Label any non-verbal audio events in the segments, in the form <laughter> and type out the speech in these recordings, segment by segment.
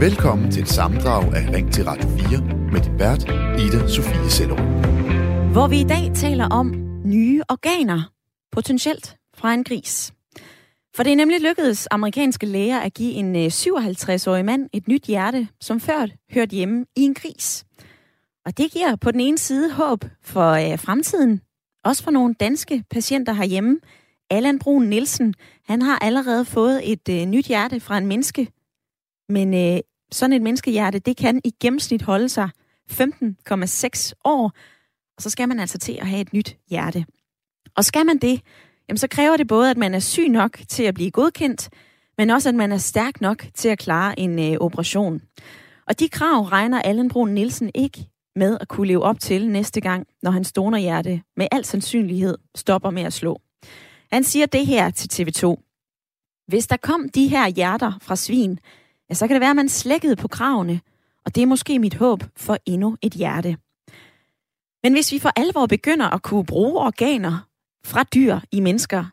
Velkommen til et samdrag af Ring til Radio 4 med din vært, Ida Sofie Sellerup. Hvor vi i dag taler om nye organer, potentielt fra en gris. For det er nemlig lykkedes amerikanske læger at give en øh, 57-årig mand et nyt hjerte, som før hørte hjemme i en gris. Og det giver på den ene side håb for øh, fremtiden, også for nogle danske patienter herhjemme. Allan Brun Nielsen, han har allerede fået et øh, nyt hjerte fra en menneske. Men øh, sådan et menneskehjerte, det kan i gennemsnit holde sig 15,6 år. Og så skal man altså til at have et nyt hjerte. Og skal man det, jamen så kræver det både, at man er syg nok til at blive godkendt, men også at man er stærk nok til at klare en øh, operation. Og de krav regner Allen Brun Nielsen ikke med at kunne leve op til næste gang, når hans donorhjerte med al sandsynlighed stopper med at slå. Han siger det her til TV2. Hvis der kom de her hjerter fra svin, ja, så kan det være, at man slækkede på kravene, og det er måske mit håb for endnu et hjerte. Men hvis vi for alvor begynder at kunne bruge organer fra dyr i mennesker,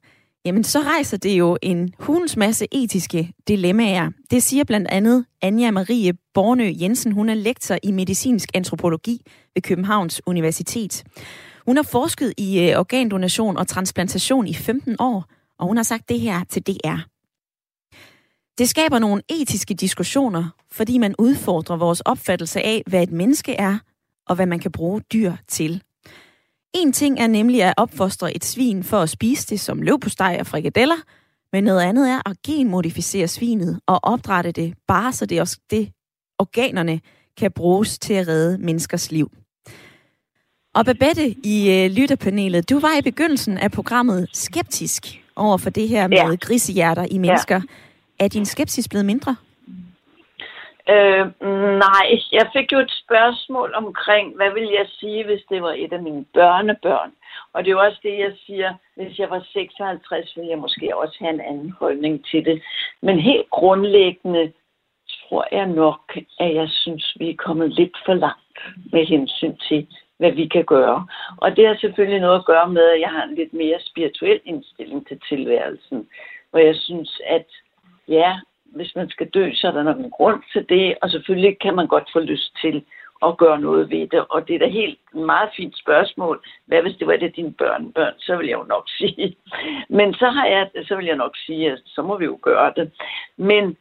jamen så rejser det jo en hulens masse etiske dilemmaer. Det siger blandt andet Anja Marie Bornø Jensen. Hun er lektor i medicinsk antropologi ved Københavns Universitet. Hun har forsket i øh, organdonation og transplantation i 15 år, og hun har sagt det her til DR. Det skaber nogle etiske diskussioner, fordi man udfordrer vores opfattelse af, hvad et menneske er, og hvad man kan bruge dyr til. En ting er nemlig at opfostre et svin for at spise det som løvpostej og frikadeller, men noget andet er at genmodificere svinet og opdrætte det, bare så det også det organerne kan bruges til at redde menneskers liv. Og Babette i øh, lytterpanelet, du var i begyndelsen af programmet skeptisk over for det her med ja. grisehjerter i mennesker. Ja. Er din skepsis blevet mindre? Øh, nej, jeg fik jo et spørgsmål omkring, hvad vil jeg sige, hvis det var et af mine børnebørn? Og det er jo også det, jeg siger, hvis jeg var 56, ville jeg måske også have en anden holdning til det. Men helt grundlæggende tror jeg nok, at jeg synes, vi er kommet lidt for langt med hensyn til, hvad vi kan gøre. Og det har selvfølgelig noget at gøre med, at jeg har en lidt mere spirituel indstilling til tilværelsen, hvor jeg synes, at ja, hvis man skal dø, så er der nok en grund til det, og selvfølgelig kan man godt få lyst til at gøre noget ved det. Og det er da helt meget fint spørgsmål. Hvad hvis det var det dine børn, børn, så vil jeg jo nok sige. Men så har jeg, så vil jeg nok sige, at så må vi jo gøre det. Men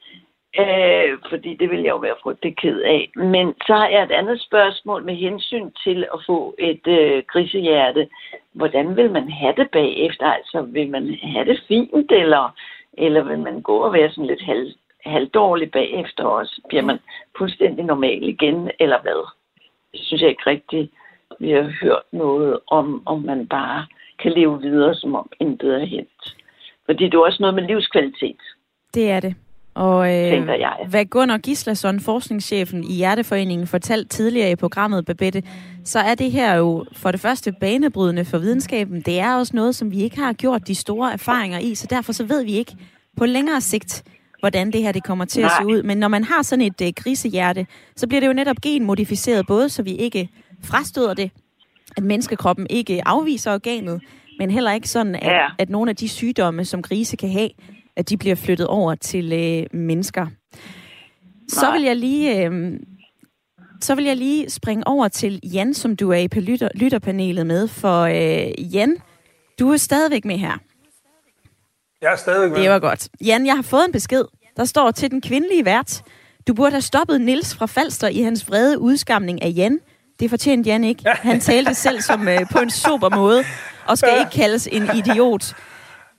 Øh, fordi det vil jeg jo være frygtelig ked af. Men så har jeg et andet spørgsmål med hensyn til at få et øh, grisehjerte. Hvordan vil man have det bagefter? Altså, vil man have det fint, eller, eller vil man gå og være sådan lidt halv, halvdårlig bagefter også? Bliver man fuldstændig normal igen, eller hvad? Det synes jeg ikke rigtigt, vi har hørt noget om, om man bare kan leve videre, som om intet er hent. Fordi det er også noget med livskvalitet. Det er det. Og øh, jeg. hvad Gunnar Gislason, forskningschefen i Hjerteforeningen, fortalte tidligere i programmet, Babette, så er det her jo for det første banebrydende for videnskaben. Det er også noget, som vi ikke har gjort de store erfaringer i, så derfor så ved vi ikke på længere sigt, hvordan det her det kommer til Nej. at se ud. Men når man har sådan et øh, grisehjerte, så bliver det jo netop genmodificeret, både så vi ikke frastøder det, at menneskekroppen ikke afviser organet, men heller ikke sådan, at, ja. at nogle af de sygdomme, som grise kan have, at de bliver flyttet over til øh, mennesker. Så vil jeg lige... Øh, så vil jeg lige springe over til Jan, som du er i på lytter, lytterpanelet med. For øh, Jan, du er stadigvæk med her. Jeg er stadigvæk med. Det var godt. Jan, jeg har fået en besked. Der står til den kvindelige vært. Du burde have stoppet Nils fra Falster i hans vrede udskamning af Jan. Det fortjente Jan ikke. Han talte selv som øh, på en super måde, og skal ikke kaldes en idiot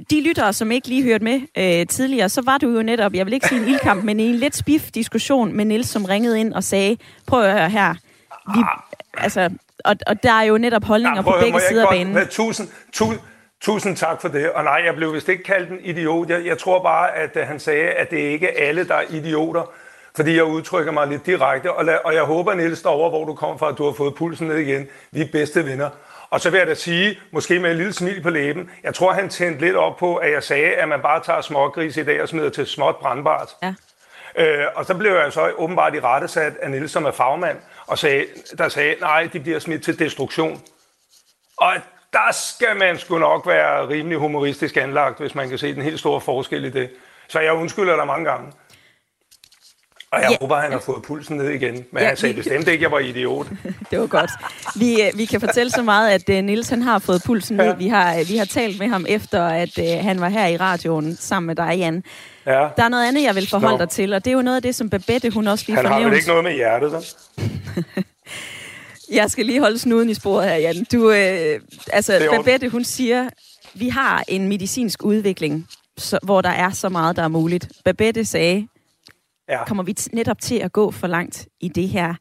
de lyttere, som ikke lige hørte med øh, tidligere, så var du jo netop, jeg vil ikke sige en ildkamp, men en lidt spif diskussion med Nils, som ringede ind og sagde, prøv at høre her, vi, altså, og, og der er jo netop holdninger ja, på begge sider af banen. Med, tusind, tu, tusind tak for det. Og nej, jeg blev vist ikke kaldt en idiot. Jeg, jeg tror bare, at uh, han sagde, at det ikke er alle, der er idioter fordi jeg udtrykker mig lidt direkte, og, lad, og jeg håber, Niels, derovre, hvor du kom fra, at du har fået pulsen ned igen. Vi er bedste venner. Og så vil jeg da sige, måske med en lille smil på læben, jeg tror, han tændte lidt op på, at jeg sagde, at man bare tager smågris i dag og smider til småt brandbart. Ja. Øh, og så blev jeg så åbenbart i rette sat af Niels, som er fagmand, og sagde, der sagde, nej, de bliver smidt til destruktion. Og der skal man sgu nok være rimelig humoristisk anlagt, hvis man kan se den helt store forskel i det. Så jeg undskylder dig mange gange. Og jeg ja. håber, han har fået pulsen ned igen. Men ja, han sagde vi... bestemt ikke, at jeg var idiot. <laughs> det var godt. Vi, øh, vi kan fortælle så meget, at uh, Nils han har fået pulsen ned. Ja. Vi, har, vi har talt med ham efter, at uh, han var her i radioen sammen med dig, Jan. Ja. Der er noget andet, jeg vil forholde Nå. dig til, og det er jo noget af det, som Babette hun også lige Han har vel ikke noget med hjertet, så? <laughs> jeg skal lige holde snuden i sporet her, Jan. Du, øh, altså, Babette, hun siger, vi har en medicinsk udvikling, så, hvor der er så meget, der er muligt. Babette sagde, ja. kommer vi netop til at gå for langt i det her?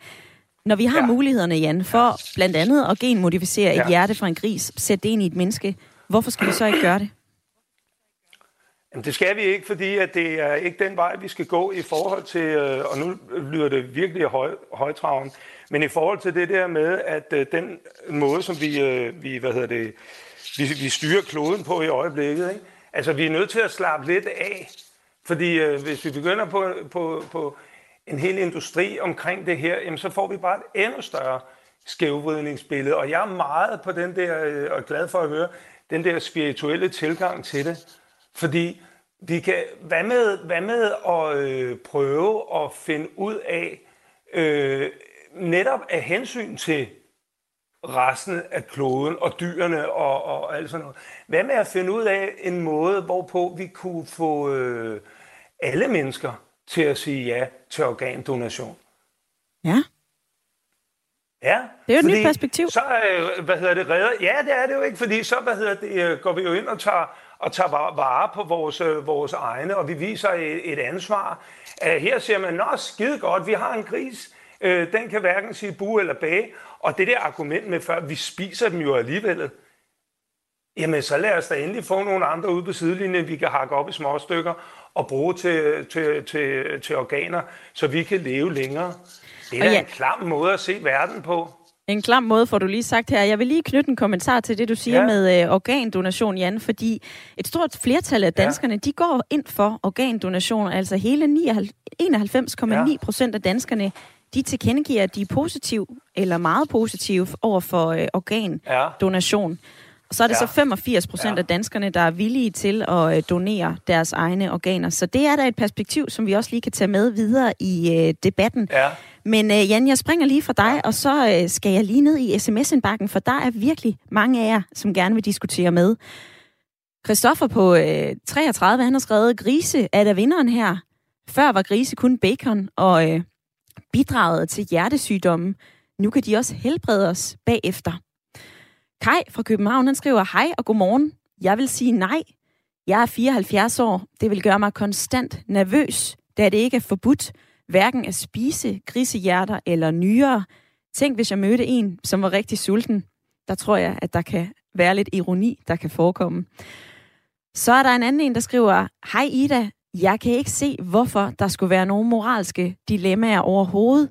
Når vi har ja. mulighederne, Jan, for blandt andet at genmodificere ja. et hjerte fra en gris, sætte det ind i et menneske, hvorfor skal vi så ikke gøre det? Jamen, det skal vi ikke, fordi at det er ikke den vej, vi skal gå i forhold til, øh, og nu lyder det virkelig høj, højtraven, men i forhold til det der med, at øh, den måde, som vi, øh, vi, hvad hedder det, vi, vi styrer kloden på i øjeblikket, ikke? altså vi er nødt til at slappe lidt af, fordi øh, hvis vi begynder på, på, på en hel industri omkring det her, jamen, så får vi bare et endnu større skævvridningsbillede. Og jeg er meget på den der, øh, og glad for at høre, den der spirituelle tilgang til det. Fordi vi kan, hvad med, hvad med at øh, prøve at finde ud af, øh, netop af hensyn til resten af kloden og dyrene og, og alt sådan noget. Hvad med at finde ud af en måde, hvorpå vi kunne få øh, alle mennesker til at sige ja til organdonation? Ja. Ja. Det er jo et nyt perspektiv. Så, øh, hvad hedder det, redder? Ja, det er det jo ikke, fordi så, hvad hedder det, øh, går vi jo ind og tager, og tager vare på vores, øh, vores egne, og vi viser et, et ansvar. Uh, her siger man, nå, skide godt, vi har en gris, uh, den kan hverken sige bu eller bage, og det der argument med før, vi spiser dem jo alligevel, jamen så lad os da endelig få nogle andre ude på sidelinjen, vi kan hakke op i små stykker og bruge til, til, til, til organer, så vi kan leve længere. Det er ja. en klam måde at se verden på. En klam måde får du lige sagt her. Jeg vil lige knytte en kommentar til det, du siger ja. med øh, organdonation, Jan, fordi et stort flertal af danskerne, ja. de går ind for organdonation. Altså hele 91,9 procent af danskerne, de tilkendegiver, at de er positiv eller meget positive over for øh, organdonation. Ja. Så er det ja. så 85 procent ja. af danskerne, der er villige til at øh, donere deres egne organer. Så det er da et perspektiv, som vi også lige kan tage med videre i øh, debatten. Ja. Men øh, Jan, jeg springer lige fra dig, og så øh, skal jeg lige ned i sms-indbakken, for der er virkelig mange af jer, som gerne vil diskutere med. Christoffer på øh, 33, han har skrevet, Grise er der vinderen her. Før var grise kun bacon og øh, bidraget til hjertesygdomme. Nu kan de også helbrede os bagefter. Kai fra København, han skriver, hej og godmorgen. Jeg vil sige nej. Jeg er 74 år. Det vil gøre mig konstant nervøs, da det ikke er forbudt hverken at spise grisehjerter eller nyere. Tænk, hvis jeg mødte en, som var rigtig sulten. Der tror jeg, at der kan være lidt ironi, der kan forekomme. Så er der en anden en, der skriver, Hej Ida, jeg kan ikke se, hvorfor der skulle være nogle moralske dilemmaer overhovedet.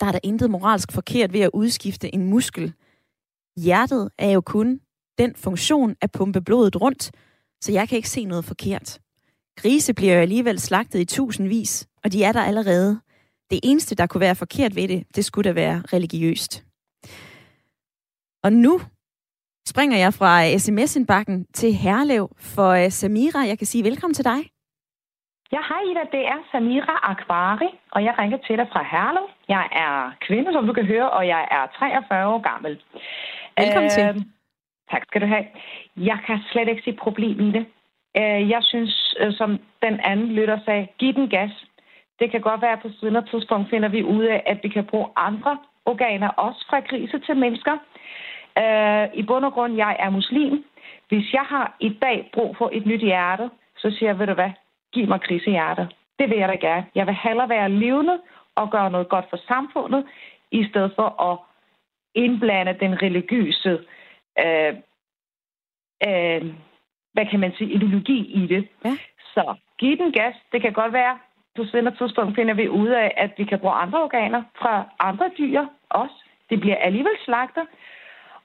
Der er der intet moralsk forkert ved at udskifte en muskel. Hjertet er jo kun den funktion at pumpe blodet rundt, så jeg kan ikke se noget forkert. Grise bliver jo alligevel slagtet i tusindvis, og de er der allerede. Det eneste, der kunne være forkert ved det, det skulle da være religiøst. Og nu springer jeg fra sms-indbakken til Herlev for øh, Samira. Jeg kan sige velkommen til dig. Ja, hej Ida. Det er Samira Akvari, og jeg ringer til dig fra Herlev. Jeg er kvinde, som du kan høre, og jeg er 43 år gammel. Velkommen øh, til. Øhm, tak skal du have. Jeg kan slet ikke se problem i det. Øh, jeg synes, øh, som den anden lytter sagde, giv den gas. Det kan godt være, at på siden af tidspunkt finder vi ud af, at vi kan bruge andre organer, også fra grise til mennesker. Øh, I bund og grund, jeg er muslim. Hvis jeg har i dag brug for et nyt hjerte, så siger jeg, ved du hvad, giv mig grisehjerter. Det vil jeg da gerne. Jeg vil hellere være levende og gøre noget godt for samfundet, i stedet for at indblande den religiøse øh, øh, hvad kan man sige, ideologi i det. Ja. Så giv den gas. Det kan godt være, på senere tidspunkt finder vi ud af, at vi kan bruge andre organer fra andre dyr også. Det bliver alligevel slagter.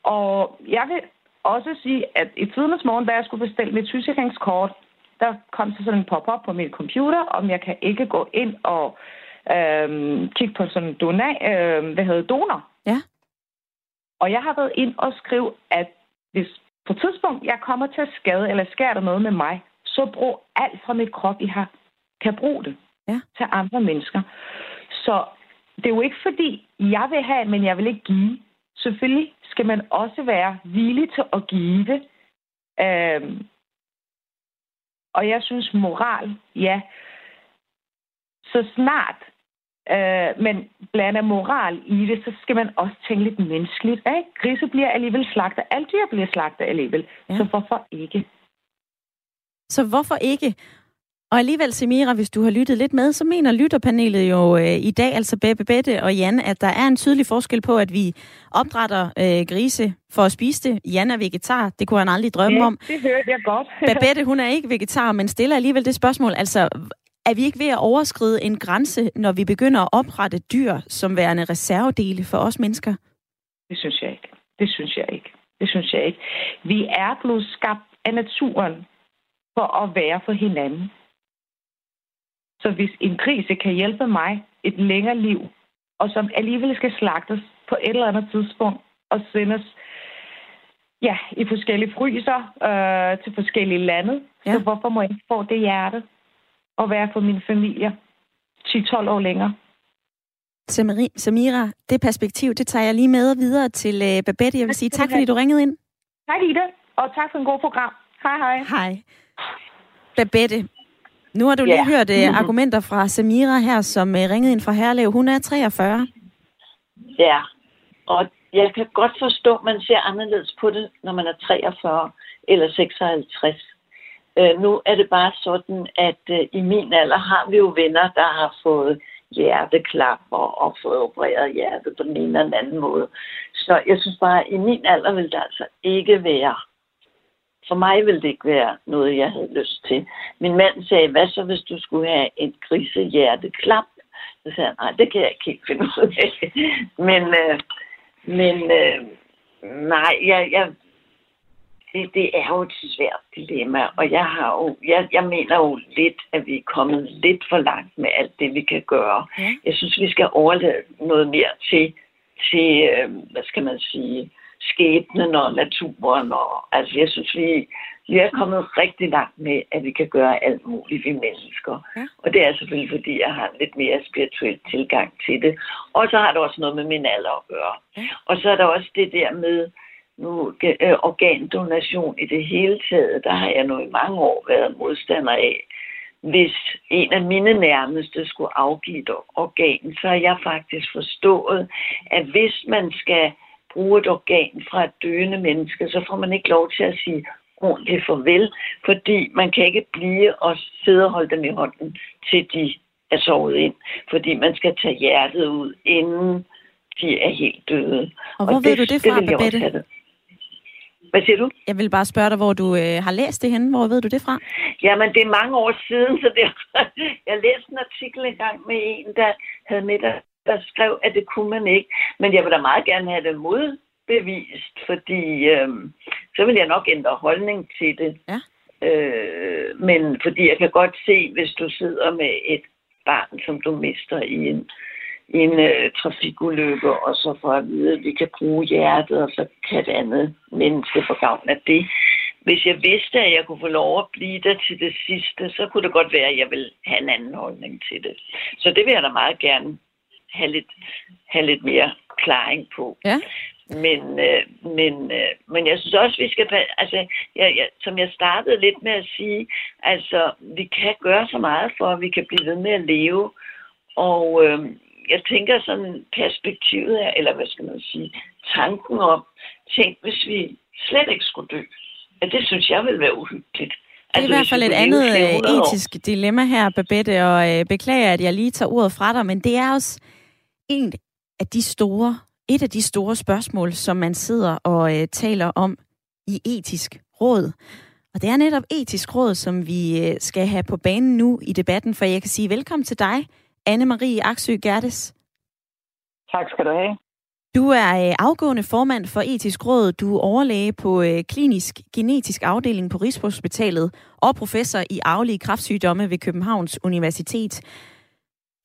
Og jeg vil også sige, at i tidens morgen, da jeg skulle bestille mit sygesikringskort, der kom så sådan en pop-up på min computer, om jeg kan ikke gå ind og øhm, kigge på sådan en donor, øhm, hvad hedder donor. Ja. Og jeg har været ind og skrive, at hvis på et tidspunkt, jeg kommer til at skade, eller sker der noget med mig, så brug alt fra mit krop, I har, kan bruge det ja. til andre mennesker. Så det er jo ikke fordi, jeg vil have, men jeg vil ikke give. Selvfølgelig skal man også være villig til at give. Øhm, og jeg synes, moral, ja. Så snart øh, man blander moral i det, så skal man også tænke lidt menneskeligt. Ikke? Grise bliver alligevel slagtet. Alle dyr bliver slagtet alligevel. Ja. Så hvorfor ikke? Så hvorfor ikke? Og alligevel, Semira, hvis du har lyttet lidt med, så mener lytterpanelet jo øh, i dag, altså Bebe Bette og Jan, at der er en tydelig forskel på, at vi opdrætter øh, grise for at spise det. Jan er vegetar, det kunne han aldrig drømme ja, om. det hørte jeg godt. Babette, <laughs> hun er ikke vegetar, men stiller alligevel det spørgsmål, altså er vi ikke ved at overskride en grænse, når vi begynder at oprette dyr som værende reservedele for os mennesker? Det synes jeg ikke. Det synes jeg ikke. Det synes jeg ikke. Vi er blevet skabt af naturen for at være for hinanden. Så hvis en krise kan hjælpe mig et længere liv, og som alligevel skal slagtes på et eller andet tidspunkt og sendes ja, i forskellige fryser øh, til forskellige lande, ja. så hvorfor må jeg ikke få det hjerte og være for min familie 10-12 år længere? Samira, det perspektiv, det tager jeg lige med videre til uh, Babette. Jeg vil sige tak, fordi du ringede ind. Tak, Ida, og tak for en god program. Hej, hej. Hej. Babette, nu har du lige yeah. hørt uh, argumenter fra Samira her, som uh, ringede ind fra Herlev. Hun er 43. Ja, og jeg kan godt forstå, at man ser anderledes på det, når man er 43 eller 56. Øh, nu er det bare sådan, at øh, i min alder har vi jo venner, der har fået hjerteklap og, og fået opereret hjertet på den ene eller den anden måde. Så jeg synes bare, at i min alder vil det altså ikke være for mig ville det ikke være noget, jeg havde lyst til. Min mand sagde, hvad så hvis du skulle have et grisehjerteklap? Så sagde han, nej, det kan jeg ikke helt finde ud af. <laughs> men øh, men øh, nej, jeg, jeg, det, det er jo et svært dilemma, og jeg, har jo, jeg, jeg mener jo lidt, at vi er kommet lidt for langt med alt det, vi kan gøre. Ja. Jeg synes, vi skal overlade noget mere til, til øh, hvad skal man sige, skæbnen og naturen. Og, altså, jeg synes, vi, vi er kommet rigtig langt med, at vi kan gøre alt muligt, vi mennesker. Ja. Og det er selvfølgelig, fordi jeg har en lidt mere spirituel tilgang til det. Og så har det også noget med min alder at gøre. Ja. Og så er der også det der med nu, øh, organdonation i det hele taget. Der har jeg nu i mange år været modstander af. Hvis en af mine nærmeste skulle afgive et organ, så har jeg faktisk forstået, at hvis man skal bruge et organ fra et døende menneske, så får man ikke lov til at sige ordentligt farvel, fordi man kan ikke blive og sidde og holde dem i hånden, til de er sovet ind, fordi man skal tage hjertet ud, inden de er helt døde. Og hvor og ved det, du det fra, det Babette? Hvad siger du? Jeg vil bare spørge dig, hvor du øh, har læst det henne. Hvor ved du det fra? Jamen, det er mange år siden, så det, jeg læste en artikel engang med en, der havde med der skrev, at det kunne man ikke. Men jeg vil da meget gerne have det modbevist, fordi øh, så vil jeg nok ændre holdning til det. Ja. Øh, men fordi jeg kan godt se, hvis du sidder med et barn, som du mister i en, en øh, trafikulykke, og så får at vide, at vi kan bruge hjertet, og så kan det andet menneske få gavn af det. Hvis jeg vidste, at jeg kunne få lov at blive der til det sidste, så kunne det godt være, at jeg ville have en anden holdning til det. Så det vil jeg da meget gerne have lidt, have lidt mere klaring på. Ja. Men, øh, men, øh, men jeg synes også, vi skal... Altså, jeg, jeg, som jeg startede lidt med at sige, altså, vi kan gøre så meget for, at vi kan blive ved med at leve. Og øh, jeg tænker sådan perspektivet er, eller hvad skal man sige, tanken om, tænk, hvis vi slet ikke skulle dø. Ja, det synes jeg vil være uhyggeligt. Det er altså, i hvert fald et andet etisk dilemma her, Babette, og øh, beklager, at jeg lige tager ordet fra dig, men det er også en af de store, et af de store spørgsmål, som man sidder og øh, taler om i etisk råd. Og det er netop etisk råd, som vi øh, skal have på banen nu i debatten, for jeg kan sige velkommen til dig, Anne-Marie Aksø Gerdes. Tak skal du have. Du er øh, afgående formand for Etisk Råd. Du er overlæge på øh, klinisk genetisk afdeling på Rigshospitalet og professor i arvelige kraftsygdomme ved Københavns Universitet.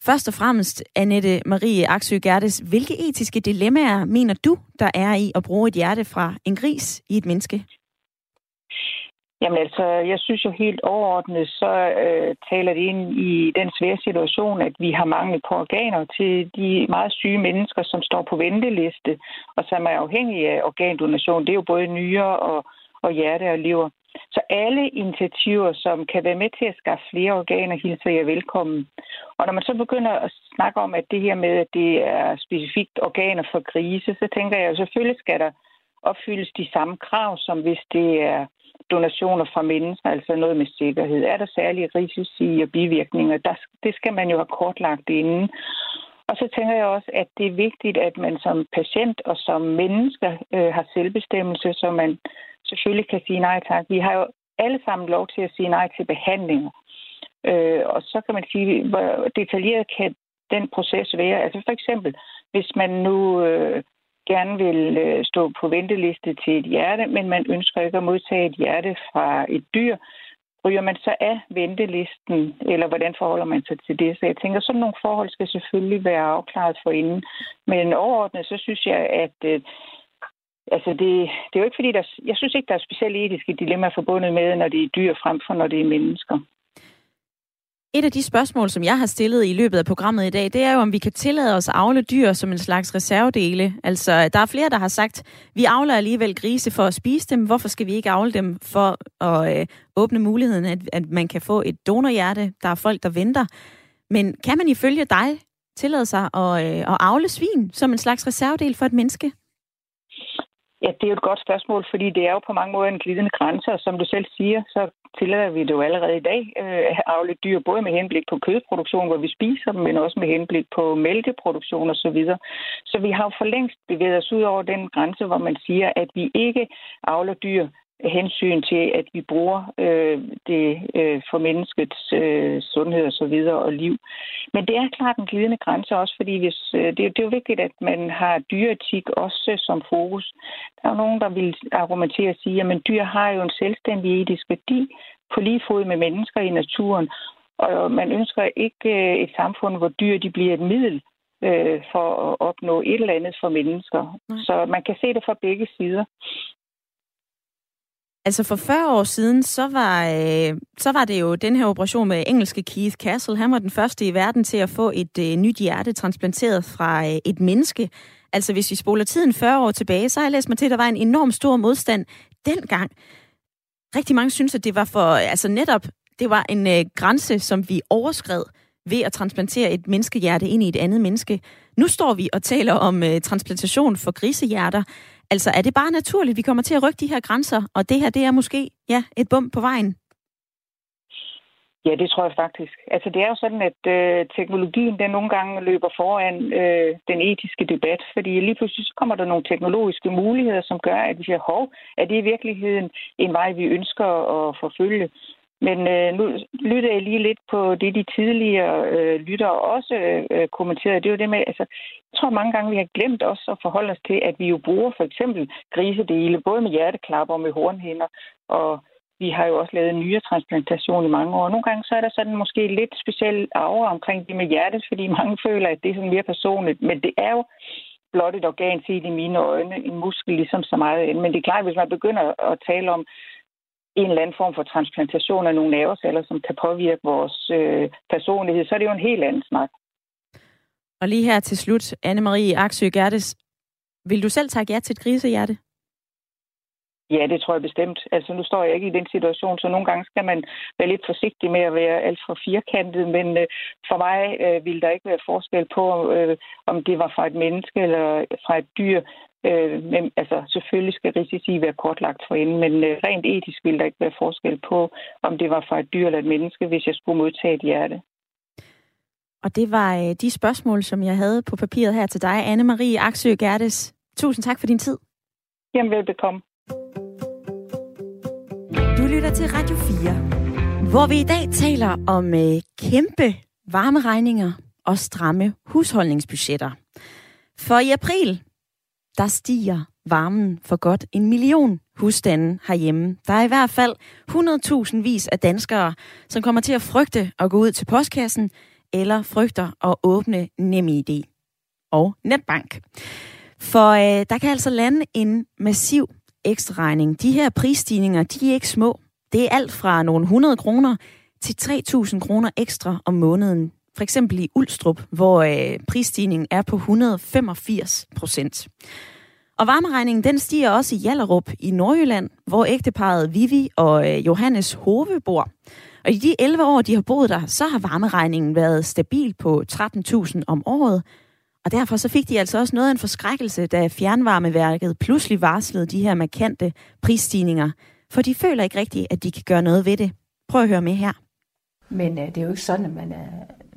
Først og fremmest, Annette Marie Aksø Gerdes, hvilke etiske dilemmaer mener du, der er i at bruge et hjerte fra en gris i et menneske? Jamen altså, jeg synes jo helt overordnet, så øh, taler det ind i den svære situation, at vi har mangel på organer til de meget syge mennesker, som står på venteliste, og som er afhængige af organdonation. Det er jo både nyre og, og hjerte og lever. Så alle initiativer, som kan være med til at skaffe flere organer, hilser jeg velkommen. Og når man så begynder at snakke om, at det her med, at det er specifikt organer for grise, så tænker jeg, jo selvfølgelig skal der opfyldes de samme krav, som hvis det er donationer fra mennesker, altså noget med sikkerhed. Er der særlige risici og bivirkninger? Der, det skal man jo have kortlagt inden. Og så tænker jeg også, at det er vigtigt, at man som patient og som menneske øh, har selvbestemmelse, så man selvfølgelig kan sige nej tak. Vi har jo alle sammen lov til at sige nej til behandlinger. Øh, og så kan man sige, hvor detaljeret kan den proces være. Altså for eksempel, hvis man nu øh, gerne vil øh, stå på venteliste til et hjerte, men man ønsker ikke at modtage et hjerte fra et dyr, ryger man så af ventelisten, eller hvordan forholder man sig til det? Så jeg tænker, sådan nogle forhold skal selvfølgelig være afklaret forinden. Men overordnet, så synes jeg, at øh, altså det, det er jo ikke fordi, der, jeg synes ikke, der er specielt etiske dilemmaer forbundet med, når det er dyr frem for, når det er mennesker. Et af de spørgsmål, som jeg har stillet i løbet af programmet i dag, det er jo, om vi kan tillade os at avle dyr som en slags reservedele. Altså, der er flere, der har sagt, vi avler alligevel grise for at spise dem. Hvorfor skal vi ikke avle dem for at øh, åbne muligheden, at, at man kan få et donorhjerte? Der er folk, der venter. Men kan man ifølge dig tillade sig at, øh, at avle svin som en slags reservedel for et menneske? Ja, det er jo et godt spørgsmål, fordi det er jo på mange måder en glidende grænse, og som du selv siger, så tillader vi det jo allerede i dag øh, at afle dyr, både med henblik på kødproduktion, hvor vi spiser dem, men også med henblik på mælkeproduktion osv. Så, videre. så vi har jo for længst bevæget os ud over den grænse, hvor man siger, at vi ikke avler dyr hensyn til, at vi bruger øh, det øh, for menneskets øh, sundhed og så videre og liv. Men det er klart en glidende grænse også, fordi hvis, øh, det, det er jo vigtigt, at man har dyreetik også som fokus. Der er jo nogen, der vil argumentere og sige, at dyr har jo en selvstændig etisk værdi på lige fod med mennesker i naturen. Og man ønsker ikke øh, et samfund, hvor dyr de bliver et middel øh, for at opnå et eller andet for mennesker. Nej. Så man kan se det fra begge sider. Altså for 40 år siden, så var, øh, så var det jo den her operation med engelske Keith Castle. Han var den første i verden til at få et øh, nyt hjerte transplanteret fra øh, et menneske. Altså hvis vi spoler tiden 40 år tilbage, så har jeg læst mig til, at der var en enorm stor modstand dengang. Rigtig mange synes, at det var for, altså netop, det var en øh, grænse, som vi overskred ved at transplantere et menneskehjerte ind i et andet menneske. Nu står vi og taler om øh, transplantation for grisehjerter. Altså, er det bare naturligt, vi kommer til at rykke de her grænser, og det her, det er måske, ja, et bump på vejen? Ja, det tror jeg faktisk. Altså, det er jo sådan, at øh, teknologien, den nogle gange løber foran øh, den etiske debat, fordi lige pludselig så kommer der nogle teknologiske muligheder, som gør, at vi siger, hov, er det i virkeligheden en vej, vi ønsker at forfølge? Men øh, nu lytter jeg lige lidt på det, de tidligere øh, lyttere også øh, kommenterede. Det er jo det med, altså, jeg tror mange gange, vi har glemt også at forholde os til, at vi jo bruger for eksempel grisedele, både med hjerteklapper og med hornhænder, og vi har jo også lavet nyere transplantation i mange år. Nogle gange så er der sådan måske lidt speciel aura omkring det med hjertet, fordi mange føler, at det er sådan mere personligt. Men det er jo blot et organ set i mine øjne, en muskel ligesom så meget andet. Men det er klart, hvis man begynder at tale om en eller anden form for transplantation af nogle nerveceller, som kan påvirke vores øh, personlighed, så er det jo en helt anden snak. Og lige her til slut, Anne-Marie Aksø Gertes, vil du selv tage ja til et grisehjerte? Ja, det tror jeg bestemt. Altså, nu står jeg ikke i den situation, så nogle gange skal man være lidt forsigtig med at være alt for firkantet, men øh, for mig øh, vil der ikke være forskel på, øh, om det var fra et menneske eller fra et dyr. Øh, men altså, selvfølgelig skal risici være kortlagt for inden, men øh, rent etisk vil der ikke være forskel på, om det var fra et dyr eller et menneske, hvis jeg skulle modtage et hjerte. Og det var øh, de spørgsmål, som jeg havde på papiret her til dig, Anne-Marie Aksø Gertes. Tusind tak for din tid. Jamen, velbekomme. Du lytter til Radio 4, hvor vi i dag taler om øh, kæmpe varmeregninger og stramme husholdningsbudgetter. For i april der stiger varmen for godt en million husstande herhjemme. Der er i hvert fald 100.000 vis af danskere, som kommer til at frygte at gå ud til postkassen eller frygter at åbne NemID og netbank. For øh, der kan altså lande en massiv ekstra regning. De her prisstigninger, de er ikke små. Det er alt fra nogle 100 kroner til 3.000 kroner ekstra om måneden. For eksempel i Ulstrup, hvor øh, prisstigningen er på 185 procent. Og varmeregningen den stiger også i Jallerup i Nordjylland, hvor ægteparet Vivi og øh, Johannes Hove bor. Og i de 11 år, de har boet der, så har varmeregningen været stabil på 13.000 om året. Og derfor så fik de altså også noget af en forskrækkelse, da fjernvarmeværket pludselig varslede de her markante prisstigninger. For de føler ikke rigtigt, at de kan gøre noget ved det. Prøv at høre med her. Men øh, det er jo ikke sådan, at man er,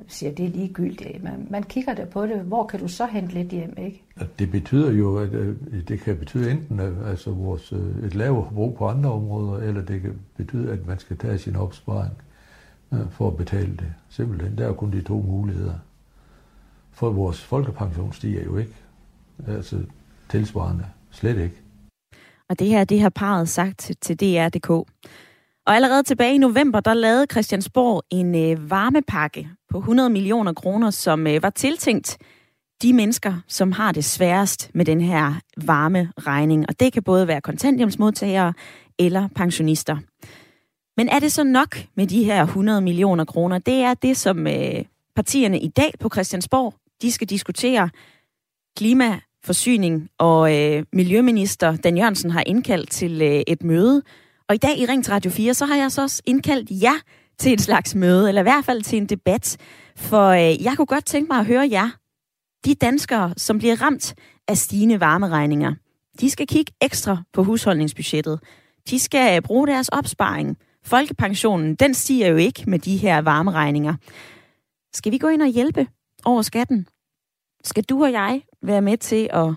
siger, at det er ligegyldigt. Man, man kigger der på det. Hvor kan du så hente lidt hjem, ikke? Det betyder jo, at øh, det kan betyde enten øh, altså vores, øh, et lavere forbrug på andre områder, eller det kan betyde, at man skal tage sin opsparing for at betale det. Simpelthen, der er kun de to muligheder. For vores folkepension stiger jo ikke. Altså tilsvarende. Slet ikke. Og det her, det har parret sagt til DR.dk. Og allerede tilbage i november, der lavede Christiansborg en øh, varmepakke på 100 millioner kroner, som øh, var tiltænkt de mennesker, som har det sværest med den her varme regning. Og det kan både være kontanthjemsmodtagere eller pensionister. Men er det så nok med de her 100 millioner kroner? Det er det, som øh, partierne i dag på Christiansborg, de skal diskutere. Klima, forsyning og øh, miljøminister Dan Jørgensen har indkaldt til øh, et møde, og i dag i Ring Radio 4, så har jeg så også indkaldt jer til et slags møde, eller i hvert fald til en debat. For øh, jeg kunne godt tænke mig at høre jer. De danskere, som bliver ramt af stigende varmeregninger, de skal kigge ekstra på husholdningsbudgettet. De skal øh, bruge deres opsparing. Folkepensionen, den stiger jo ikke med de her varmeregninger. Skal vi gå ind og hjælpe over skatten? Skal du og jeg være med til at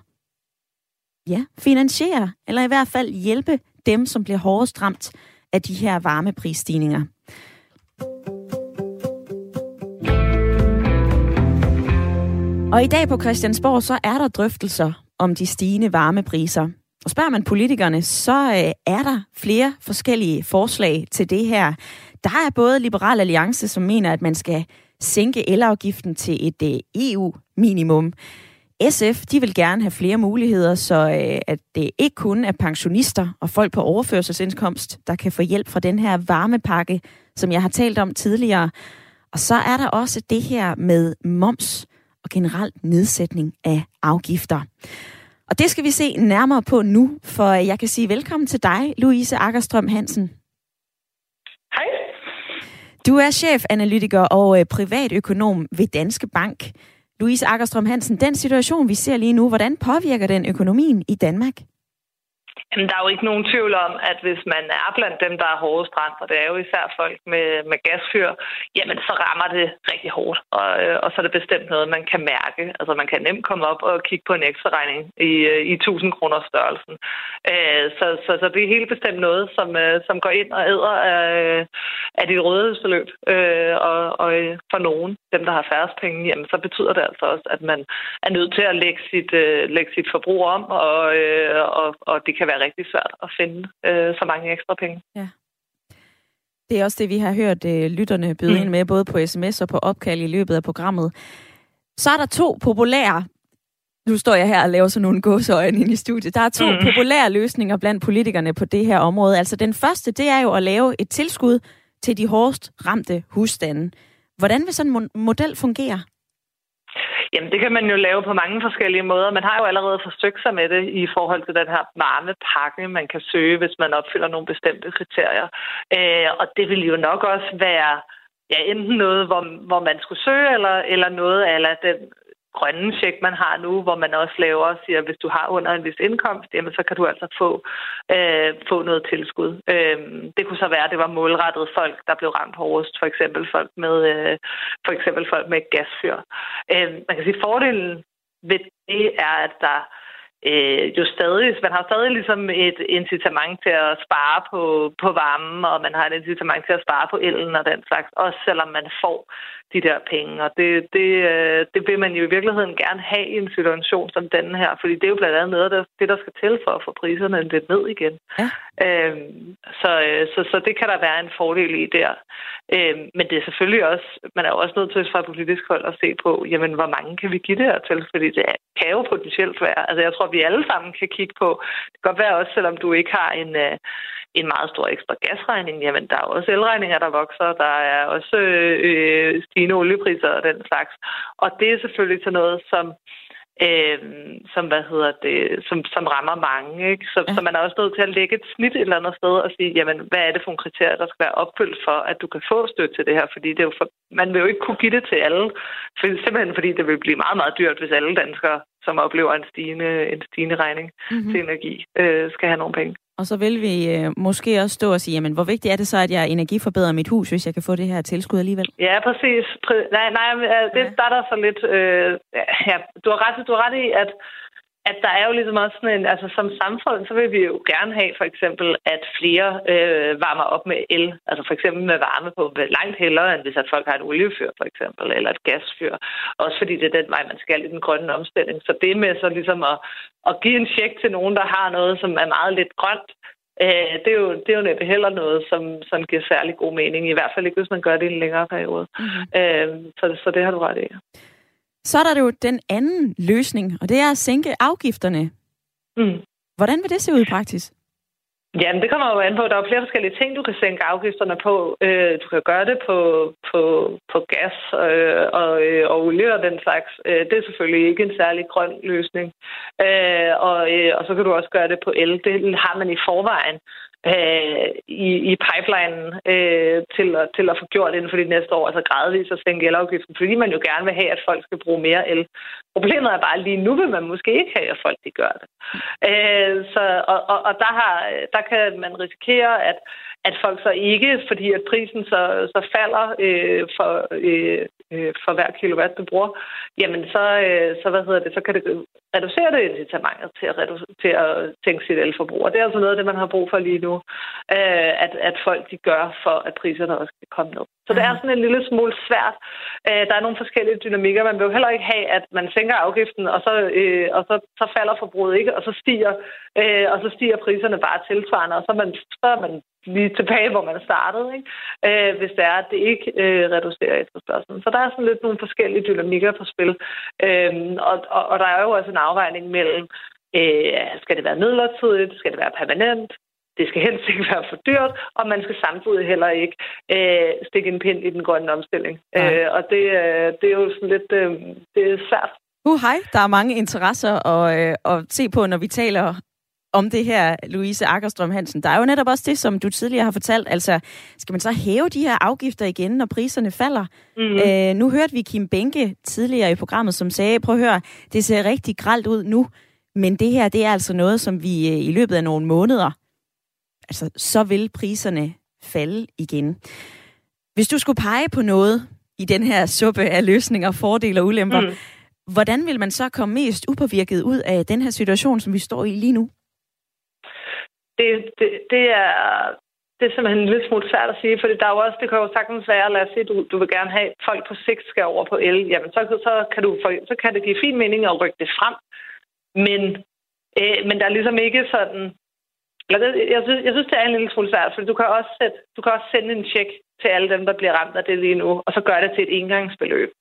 ja, finansiere, eller i hvert fald hjælpe dem, som bliver hårdest ramt af de her varmeprisstigninger. Og i dag på Christiansborg, så er der drøftelser om de stigende varmepriser. Og spørger man politikerne, så øh, er der flere forskellige forslag til det her. Der er både Liberal Alliance, som mener, at man skal sænke elafgiften til et øh, EU-minimum. SF de vil gerne have flere muligheder, så øh, at det ikke kun er pensionister og folk på overførselsindkomst, der kan få hjælp fra den her varmepakke, som jeg har talt om tidligere. Og så er der også det her med moms og generelt nedsætning af afgifter. Og det skal vi se nærmere på nu, for jeg kan sige velkommen til dig, Louise Akkerstrøm Hansen. Hej. Du er chefanalytiker og øh, privatøkonom ved Danske Bank. Louise Akkerstrøm Hansen, den situation, vi ser lige nu, hvordan påvirker den økonomien i Danmark? Jamen, der er jo ikke nogen tvivl om, at hvis man er blandt dem, der er hårdest ramt, og det er jo især folk med, med gasfyr, jamen så rammer det rigtig hårdt. Og, øh, og så er det bestemt noget, man kan mærke. Altså man kan nemt komme op og kigge på en ekstra regning i, øh, i 1000 kroner størrelsen. Øh, så, så, så det er helt bestemt noget, som, som går ind og æder af, af dit rådighedsbeløb. Og, og for nogen, dem der har færrest penge, jamen så betyder det altså også, at man er nødt til at lægge sit, lægge sit forbrug om, og, og, og det kan være rigtig svært at finde øh, så mange ekstra penge. Ja. Det er også det, vi har hørt øh, lytterne byde mm. ind med, både på sms og på opkald i løbet af programmet. Så er der to populære nu står jeg her og laver sådan nogle gåseøjne ind i studiet. Der er to mm. populære løsninger blandt politikerne på det her område. Altså den første, det er jo at lave et tilskud til de hårdest ramte husstande. Hvordan vil sådan en model fungere? Jamen, det kan man jo lave på mange forskellige måder. Man har jo allerede forsøgt sig med det i forhold til den her varme pakke, man kan søge, hvis man opfylder nogle bestemte kriterier. Øh, og det vil jo nok også være ja, enten noget, hvor, hvor man skulle søge, eller, eller noget af den grønne tjek, man har nu, hvor man også laver og siger, at hvis du har under en vis indkomst, jamen, så kan du altså få, øh, få noget tilskud. Øh, det kunne så være, at det var målrettet folk, der blev ramt hårdest, for eksempel folk med, øh, for eksempel folk med gasfyr. Øh, man kan sige, fordelen ved det er, at der øh, jo stadig, man har stadig ligesom et incitament til at spare på, på varmen, og man har et incitament til at spare på elen og den slags, også selvom man får de der penge. Og det, det, øh, det vil man jo i virkeligheden gerne have i en situation som den her, fordi det er jo blandt andet noget af det, der skal til for at få priserne lidt ned igen. Ja. Øhm, så, øh, så, så det kan der være en fordel i der. Øhm, men det er selvfølgelig også, man er jo også nødt til fra politisk hold at se på, jamen hvor mange kan vi give det her til? Fordi det kan jo potentielt være, altså jeg tror, vi alle sammen kan kigge på, det kan godt være også, selvom du ikke har en, øh, en meget stor ekstra gasregning, jamen der er også elregninger, der vokser, der er også øh, stigende oliepriser og den slags. Og det er selvfølgelig sådan noget, som øh, som, hvad hedder det, som, som rammer mange. Ikke? Så, ja. så man er også nødt til at lægge et snit et eller andet sted og sige, jamen, hvad er det for nogle kriterier, der skal være opfyldt for, at du kan få støtte til det her? Fordi det er jo for, man vil jo ikke kunne give det til alle, for, simpelthen fordi det vil blive meget, meget dyrt, hvis alle danskere, som oplever en stigende, en stigende regning mm-hmm. til energi, øh, skal have nogle penge. Og så vil vi øh, måske også stå og sige, jamen, hvor vigtigt er det så, at jeg energiforbedrer mit hus, hvis jeg kan få det her tilskud alligevel? Ja, præcis. Nej, nej øh, det starter så lidt... Øh, ja, du har ret, du har ret i, at at der er jo ligesom også sådan en, altså som samfund, så vil vi jo gerne have for eksempel, at flere øh, varmer op med el, altså for eksempel med varme på langt hellere, end hvis at folk har et oliefyr for eksempel, eller et gasfyr. Også fordi det er den vej, man skal i den grønne omstilling. Så det med så ligesom at, at give en check til nogen, der har noget, som er meget lidt grønt, øh, det, er jo, det er jo næppe heller noget, som, som giver særlig god mening, i hvert fald ikke, hvis man gør det i en længere periode. Mm-hmm. Øh, så, så det har du ret i. Så er der jo den anden løsning, og det er at sænke afgifterne. Mm. Hvordan vil det se ud i praksis? Ja, det kommer jo an på. Der er flere forskellige ting, du kan sænke afgifterne på. Øh, du kan gøre det på, på, på gas øh, og, øh, og olie og den slags. Det er selvfølgelig ikke en særlig grøn løsning. Og, og så kan du også gøre det på el. Det har man i forvejen øh, i, i pipelinen øh, til, at, til at få gjort inden for de næste år, altså gradvist at sænke elafgiften, fordi man jo gerne vil have, at folk skal bruge mere el. Problemet er bare, lige nu vil man måske ikke have, at folk de gør det. Øh, så, og og, og der, har, der kan man risikere, at at folk så ikke, fordi at prisen så, så falder øh, for, øh, øh, for hver kilowatt, du bruger, jamen så, øh, så, hvad hedder det, så kan det reducere det incitamentet til at, redu- til at tænke sit elforbrug. Og det er altså noget af det, man har brug for lige nu, øh, at, at folk de gør, for at priserne også kan komme ned. Så det er sådan en lille smule svært. Øh, der er nogle forskellige dynamikker. Man vil jo heller ikke have, at man sænker afgiften, og så, øh, og så, så falder forbruget ikke, og så stiger, øh, og så stiger priserne bare tilsvarende, og så er man, så er man lige tilbage, hvor man startede, ikke? Øh, hvis det er, at det ikke øh, reducerer efterspørgselen. Så der er sådan lidt nogle forskellige dynamikker på spil. Øh, og, og, og der er jo også en afvejning mellem, øh, skal det være midlertidigt, skal det være permanent, det skal helst ikke være for dyrt, og man skal samtidig heller ikke øh, stikke en pind i den grønne omstilling. Øh, og det, øh, det er jo sådan lidt øh, det er svært. Uh, hej. Der er mange interesser at, øh, at se på, når vi taler om det her, Louise Akkerstrøm Hansen. Der er jo netop også det, som du tidligere har fortalt. Altså, skal man så hæve de her afgifter igen, når priserne falder? Mm. Øh, nu hørte vi Kim Benke tidligere i programmet, som sagde, prøv at høre, det ser rigtig gralt ud nu, men det her, det er altså noget, som vi øh, i løbet af nogle måneder, altså, så vil priserne falde igen. Hvis du skulle pege på noget i den her suppe af løsninger, fordele og ulemper, mm. hvordan vil man så komme mest upåvirket ud af den her situation, som vi står i lige nu? det, det, det er det er simpelthen en lille smule svært at sige, for der er jo også, det kan jo sagtens være, lad os sige, du, du vil gerne have, at folk på sigt skal over på el, jamen så, så, kan, du, så kan det give fin mening at rykke det frem. Men, øh, men der er ligesom ikke sådan... Jeg synes, jeg synes, det er en lille smule svært, for du kan også, sætte, du kan også sende en check til alle dem, der bliver ramt af det lige nu, og så gør det til et engangsbeløb.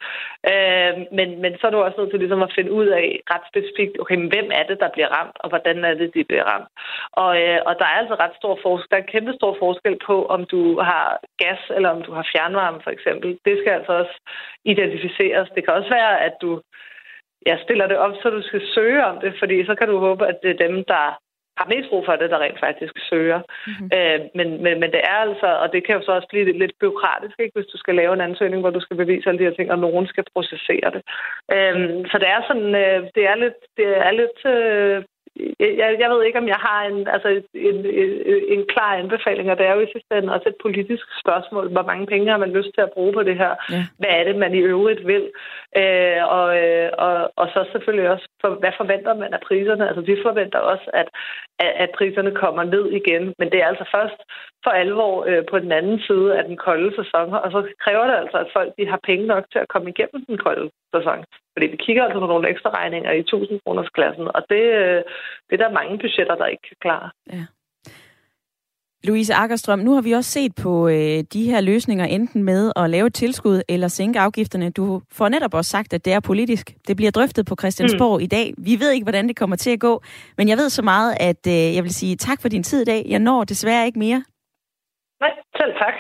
Øh, men, men så er du også nødt til ligesom at finde ud af ret specifikt, okay, men hvem er det, der bliver ramt, og hvordan er det, de bliver ramt. Og, øh, og der er altså ret stor forskel, der er en kæmpe stor forskel på, om du har gas, eller om du har fjernvarme, for eksempel. Det skal altså også identificeres. Det kan også være, at du ja, stiller det op, så du skal søge om det, fordi så kan du håbe, at det er dem, der har mest brug for det, der rent faktisk søger. Mm-hmm. Øh, men, men, men det er altså, og det kan jo så også blive lidt, byråkratisk, ikke, hvis du skal lave en ansøgning, hvor du skal bevise alle de her ting, og nogen skal processere det. Øh, så det er sådan, øh, det er lidt, det er lidt øh, jeg, jeg ved ikke, om jeg har en, altså en, en, en klar anbefaling, og det er jo i sidste ende også et politisk spørgsmål. Hvor mange penge har man lyst til at bruge på det her? Ja. Hvad er det, man i øvrigt vil? Øh, og, øh, og, og så selvfølgelig også, for, hvad forventer man af priserne? Altså, vi forventer også, at, at, at priserne kommer ned igen. Men det er altså først for alvor øh, på den anden side af den kolde sæson, og så kræver det altså, at folk de har penge nok til at komme igennem den kolde sæson. Fordi vi kigger altså på nogle ekstra regninger i 1000 kroners klassen, og det, øh, det er der mange budgetter, der ikke kan klare. Ja. Louise Akkerstrøm, nu har vi også set på øh, de her løsninger, enten med at lave et tilskud eller sænke afgifterne. Du får netop også sagt, at det er politisk. Det bliver drøftet på Christiansborg mm. i dag. Vi ved ikke, hvordan det kommer til at gå, men jeg ved så meget, at øh, jeg vil sige tak for din tid i dag. Jeg når desværre ikke mere. Nej, selv tak.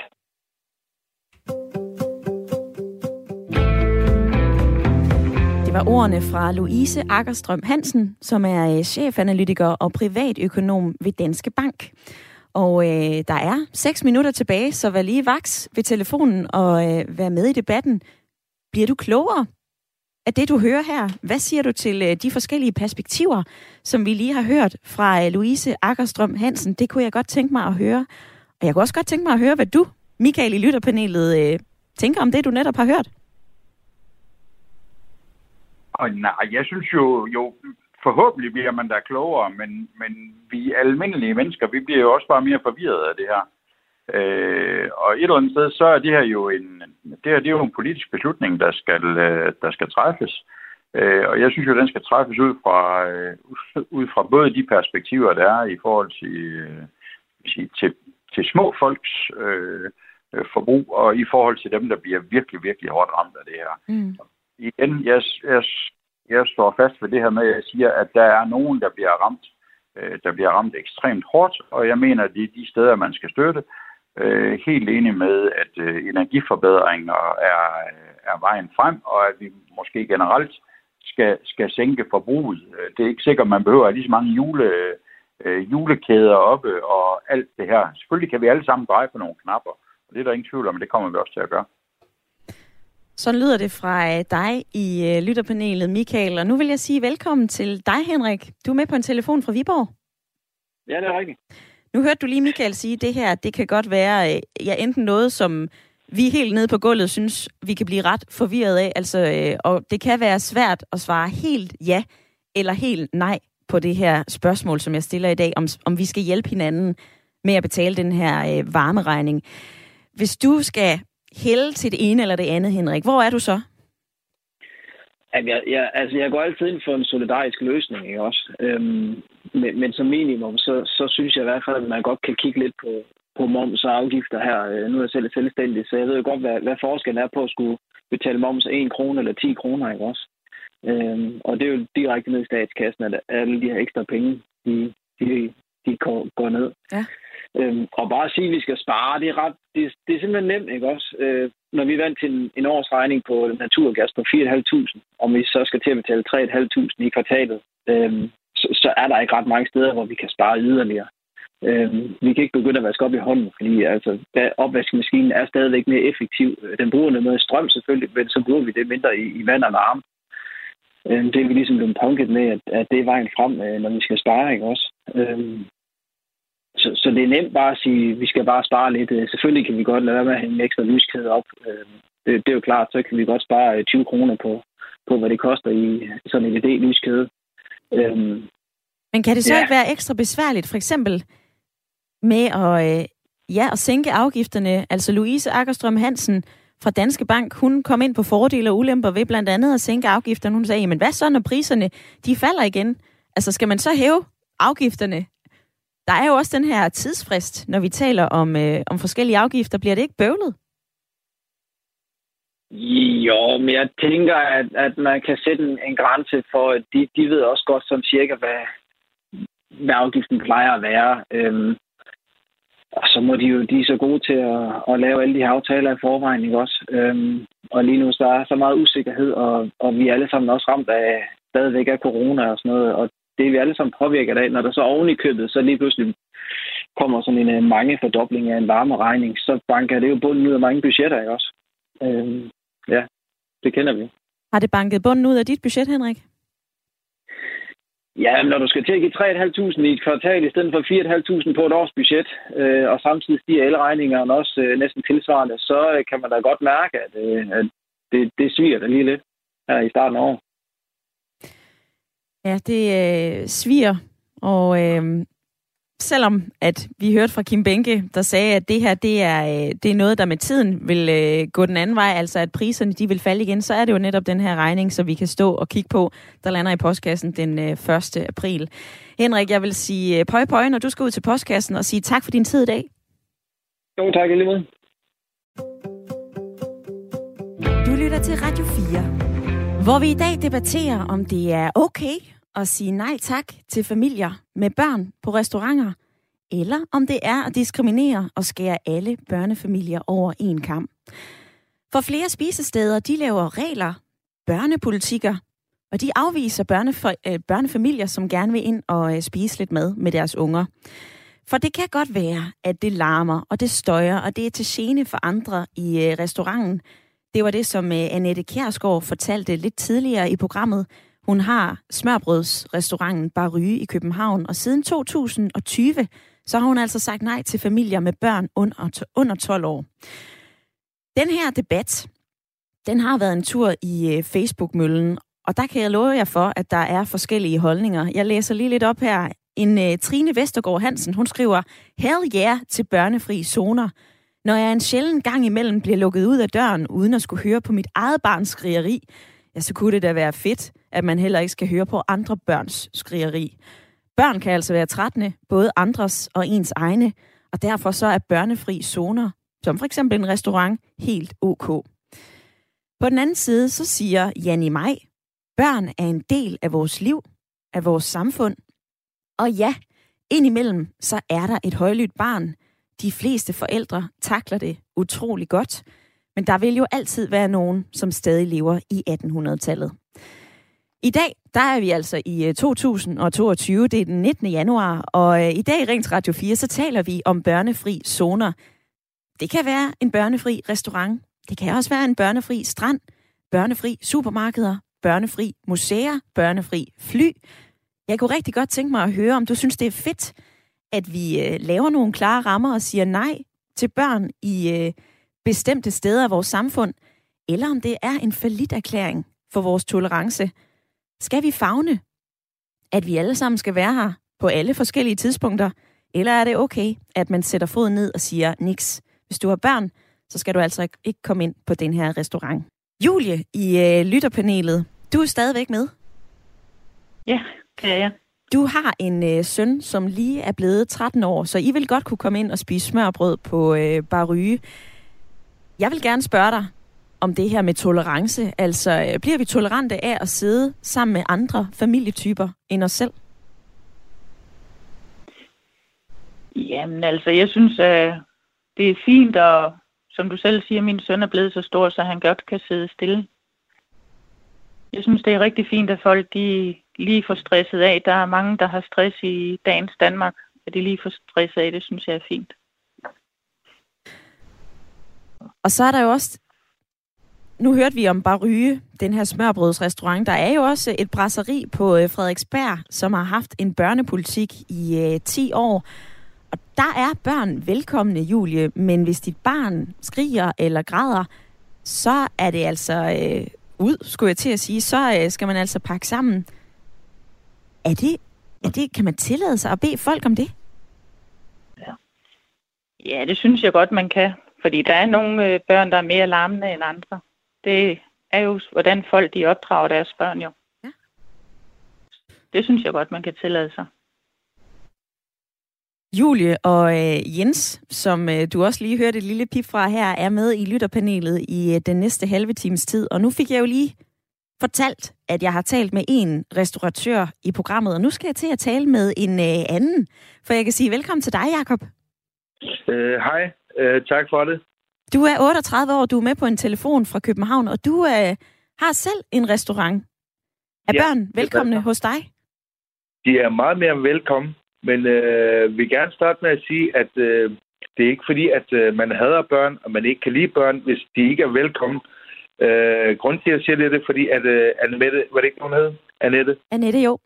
Det var ordene fra Louise Akkerstrøm Hansen, som er øh, chefanalytiker og privatøkonom ved Danske Bank. Og øh, der er 6 minutter tilbage, så vær lige vaks ved telefonen og øh, vær med i debatten. Bliver du klogere af det, du hører her? Hvad siger du til øh, de forskellige perspektiver, som vi lige har hørt fra øh, Louise Akkerstrøm Hansen? Det kunne jeg godt tænke mig at høre. Og jeg kunne også godt tænke mig at høre, hvad du, Michael i lytterpanelet, øh, tænker om det, du netop har hørt. Og nej, jeg synes jo, jo forhåbentlig bliver man da klogere, men, men vi almindelige mennesker, vi bliver jo også bare mere forvirret af det her. Øh, og et eller andet sted, så er det her jo en, det her, det er jo en politisk beslutning, der skal, øh, der skal træffes. Øh, og jeg synes jo, den skal træffes ud fra, øh, ud fra både de perspektiver, der er i forhold til, øh, til, til små folks øh, forbrug, og i forhold til dem, der bliver virkelig, virkelig hårdt ramt af det her. Mm. Igen, jeg, jeg jeg står fast ved det her med, at jeg siger, at der er nogen, der bliver ramt, øh, der bliver ramt ekstremt hårdt, og jeg mener, at det er de steder, man skal støtte. Øh, helt enig med, at øh, energiforbedringer er, er vejen frem, og at vi måske generelt skal, skal sænke forbruget. Det er ikke sikkert, at man behøver lige så mange jule, øh, julekæder oppe og alt det her. Selvfølgelig kan vi alle sammen dreje på nogle knapper, og det er der ingen tvivl om, men det kommer vi også til at gøre. Så lyder det fra øh, dig i øh, lytterpanelet, Michael. Og nu vil jeg sige velkommen til dig, Henrik. Du er med på en telefon fra Viborg. Ja, det er rigtigt. Nu hørte du lige Michael sige, at det her, det kan godt være øh, ja, enten noget, som vi helt nede på gulvet synes, vi kan blive ret forvirret af. Altså, og det kan være svært at svare helt ja eller helt nej på det her spørgsmål, som jeg stiller i dag, om, om vi skal hjælpe hinanden med at betale den her øh, varmeregning. Hvis du skal hælde til det ene eller det andet, Henrik. Hvor er du så? Jamen, jeg, jeg, altså, jeg går altid ind for en solidarisk løsning, ikke også? Øhm, men, men som minimum, så, så synes jeg i hvert fald, at man godt kan kigge lidt på, på moms og afgifter her. Øh, nu er jeg selv selvstændig, så jeg ved jo godt, hvad, hvad forskellen er på at skulle betale moms 1 krone eller 10 kroner, ikke også? Øhm, og det er jo direkte ned i statskassen, at alle de her ekstra penge, de, de, de går, går ned. Ja. Øhm, og bare at sige, at vi skal spare, det er, ret, det, det er simpelthen nemt, ikke også? Øh, når vi vant til en, en årsregning på naturgas på 4.500, og vi så skal til at betale 3.500 i kvartalet, øh, så, så er der ikke ret mange steder, hvor vi kan spare yderligere. Øh, vi kan ikke begynde at vaske op i hånden, fordi altså, opvaskemaskinen er stadigvæk mere effektiv. Den bruger noget strøm selvfølgelig, men så bruger vi det mindre i, i vand og varme. Øh, det er vi ligesom blevet punket med, at, at det er vejen frem, øh, når vi skal spare, ikke også? Øh, så, så det er nemt bare at sige, at vi skal bare spare lidt. Øh, selvfølgelig kan vi godt lade være med at hænge en ekstra lyskæde op. Øh, det, det er jo klart, så kan vi godt spare 20 øh, kroner på, på hvad det koster i sådan en LED-lyskæde. Men kan det så ja. ikke være ekstra besværligt, for eksempel med at, ja, at sænke afgifterne? Altså Louise Akkerstrøm Hansen fra Danske Bank, hun kom ind på fordele og ulemper ved blandt andet at sænke afgifterne. Hun sagde, men hvad så, når priserne de falder igen? Altså skal man så hæve afgifterne der er jo også den her tidsfrist, når vi taler om, øh, om forskellige afgifter. Bliver det ikke bøvlet? Jo, men jeg tænker, at, at man kan sætte en, en grænse for, at de, de ved også godt som cirka, hvad, hvad afgiften plejer at være. Øhm, og så må de jo, de er så gode til at, at lave alle de her aftaler i forvejen, ikke også? Øhm, og lige nu, så er så meget usikkerhed, og, og vi er alle sammen også ramt af, stadigvæk af corona og sådan noget, og det er vi alle sammen påvirket af. Når der så oven i købet, så lige pludselig kommer sådan en øh, mange fordobling af en varmeregning, så banker det jo bunden ud af mange budgetter, ikke også? Øhm, ja, det kender vi. Har det banket bunden ud af dit budget, Henrik? Ja, når du skal til at give 3.500 i et kvartal i stedet for 4.500 på et års budget, øh, og samtidig stiger elregningerne også øh, næsten tilsvarende, så øh, kan man da godt mærke, at, øh, at det, det sviger da lige lidt her i starten af året. Ja, det øh, sviger, og øh, selvom at vi hørte fra Kim Benke, der sagde, at det her det er, øh, det er noget, der med tiden vil øh, gå den anden vej, altså at priserne de vil falde igen, så er det jo netop den her regning, så vi kan stå og kigge på, der lander i postkassen den 1. Øh, april. Henrik, jeg vil sige pøj pøj, når du skal ud til postkassen og sige tak for din tid i dag. Jo, tak lige måde. Du lytter til Radio 4, hvor vi i dag debatterer, om det er okay at sige nej tak til familier med børn på restauranter, eller om det er at diskriminere og skære alle børnefamilier over en kamp. For flere spisesteder, de laver regler, børnepolitikker, og de afviser børnef- øh, børnefamilier, som gerne vil ind og øh, spise lidt mad med deres unger. For det kan godt være, at det larmer, og det støjer, og det er til gene for andre i øh, restauranten. Det var det, som øh, Annette Kjærsgaard fortalte lidt tidligere i programmet, hun har smørbrødsrestauranten Barry i København, og siden 2020, så har hun altså sagt nej til familier med børn under, under 12 år. Den her debat, den har været en tur i øh, Facebook-møllen, og der kan jeg love jer for, at der er forskellige holdninger. Jeg læser lige lidt op her. En uh, Trine Vestergaard Hansen, hun skriver, Hell yeah til børnefri zoner. Når jeg en sjælden gang imellem bliver lukket ud af døren, uden at skulle høre på mit eget barns skrigeri, ja, så kunne det da være fedt, at man heller ikke skal høre på andre børns skrigeri. Børn kan altså være trættende, både andres og ens egne, og derfor så er børnefri zoner, som for eksempel en restaurant, helt ok. På den anden side, så siger Janni Maj, børn er en del af vores liv, af vores samfund. Og ja, indimellem, så er der et højlydt barn. De fleste forældre takler det utrolig godt, men der vil jo altid være nogen, som stadig lever i 1800-tallet. I dag, der er vi altså i øh, 2022, det er den 19. januar, og øh, i dag i Rings Radio 4, så taler vi om børnefri zoner. Det kan være en børnefri restaurant, det kan også være en børnefri strand, børnefri supermarkeder, børnefri museer, børnefri fly. Jeg kunne rigtig godt tænke mig at høre, om du synes, det er fedt, at vi øh, laver nogle klare rammer og siger nej til børn i bestemte steder af vores samfund, eller om det er en falit erklæring for vores tolerance. Skal vi fagne, at vi alle sammen skal være her på alle forskellige tidspunkter, eller er det okay, at man sætter foden ned og siger, niks, hvis du har børn, så skal du altså ikke komme ind på den her restaurant. Julie i øh, lytterpanelet, du er stadigvæk med. Ja, det er jeg. Du har en øh, søn, som lige er blevet 13 år, så I vil godt kunne komme ind og spise smørbrød på øh, Baryge. Jeg vil gerne spørge dig om det her med tolerance. Altså, øh, bliver vi tolerante af at sidde sammen med andre familietyper end os selv? Jamen altså, jeg synes, at det er fint, og som du selv siger, min søn er blevet så stor, så han godt kan sidde stille. Jeg synes, det er rigtig fint, at folk de lige får stresset af. Der er mange, der har stress i dagens Danmark, at de lige får stresset af. Det synes jeg er fint. Og så er der jo også nu hørte vi om Baryge, den her smørbrødsrestaurant. Der er jo også et brasseri på øh, Frederiksberg, som har haft en børnepolitik i øh, 10 år. Og der er børn velkomne, Julie, men hvis dit barn skriger eller græder, så er det altså øh, ud, skulle jeg til at sige. Så øh, skal man altså pakke sammen. Er det, er det, kan man tillade sig at bede folk om det? Ja. ja, det synes jeg godt, man kan. Fordi der er nogle øh, børn, der er mere larmende end andre. Det er jo, hvordan folk de opdrager deres børn jo. Ja. Det synes jeg godt, man kan tillade sig. Julie og øh, Jens, som øh, du også lige hørte et lille pip fra her, er med i lytterpanelet i øh, den næste halve times tid. Og nu fik jeg jo lige fortalt, at jeg har talt med en restauratør i programmet, og nu skal jeg til at tale med en øh, anden. For jeg kan sige velkommen til dig, Jakob. Øh, hej, øh, tak for det. Du er 38 år, du er med på en telefon fra København, og du øh, har selv en restaurant. Er ja, børn velkomne hos dig? De er meget mere velkommen, men øh, vil gerne starte med at sige, at øh, det er ikke fordi, at øh, man hader børn, og man ikke kan lide børn, hvis de ikke er velkommen. Øh, grunden til, at jeg siger det, er det, fordi, at øh, Annette, hvad det ikke, hun hed? Annette? Annette, jo.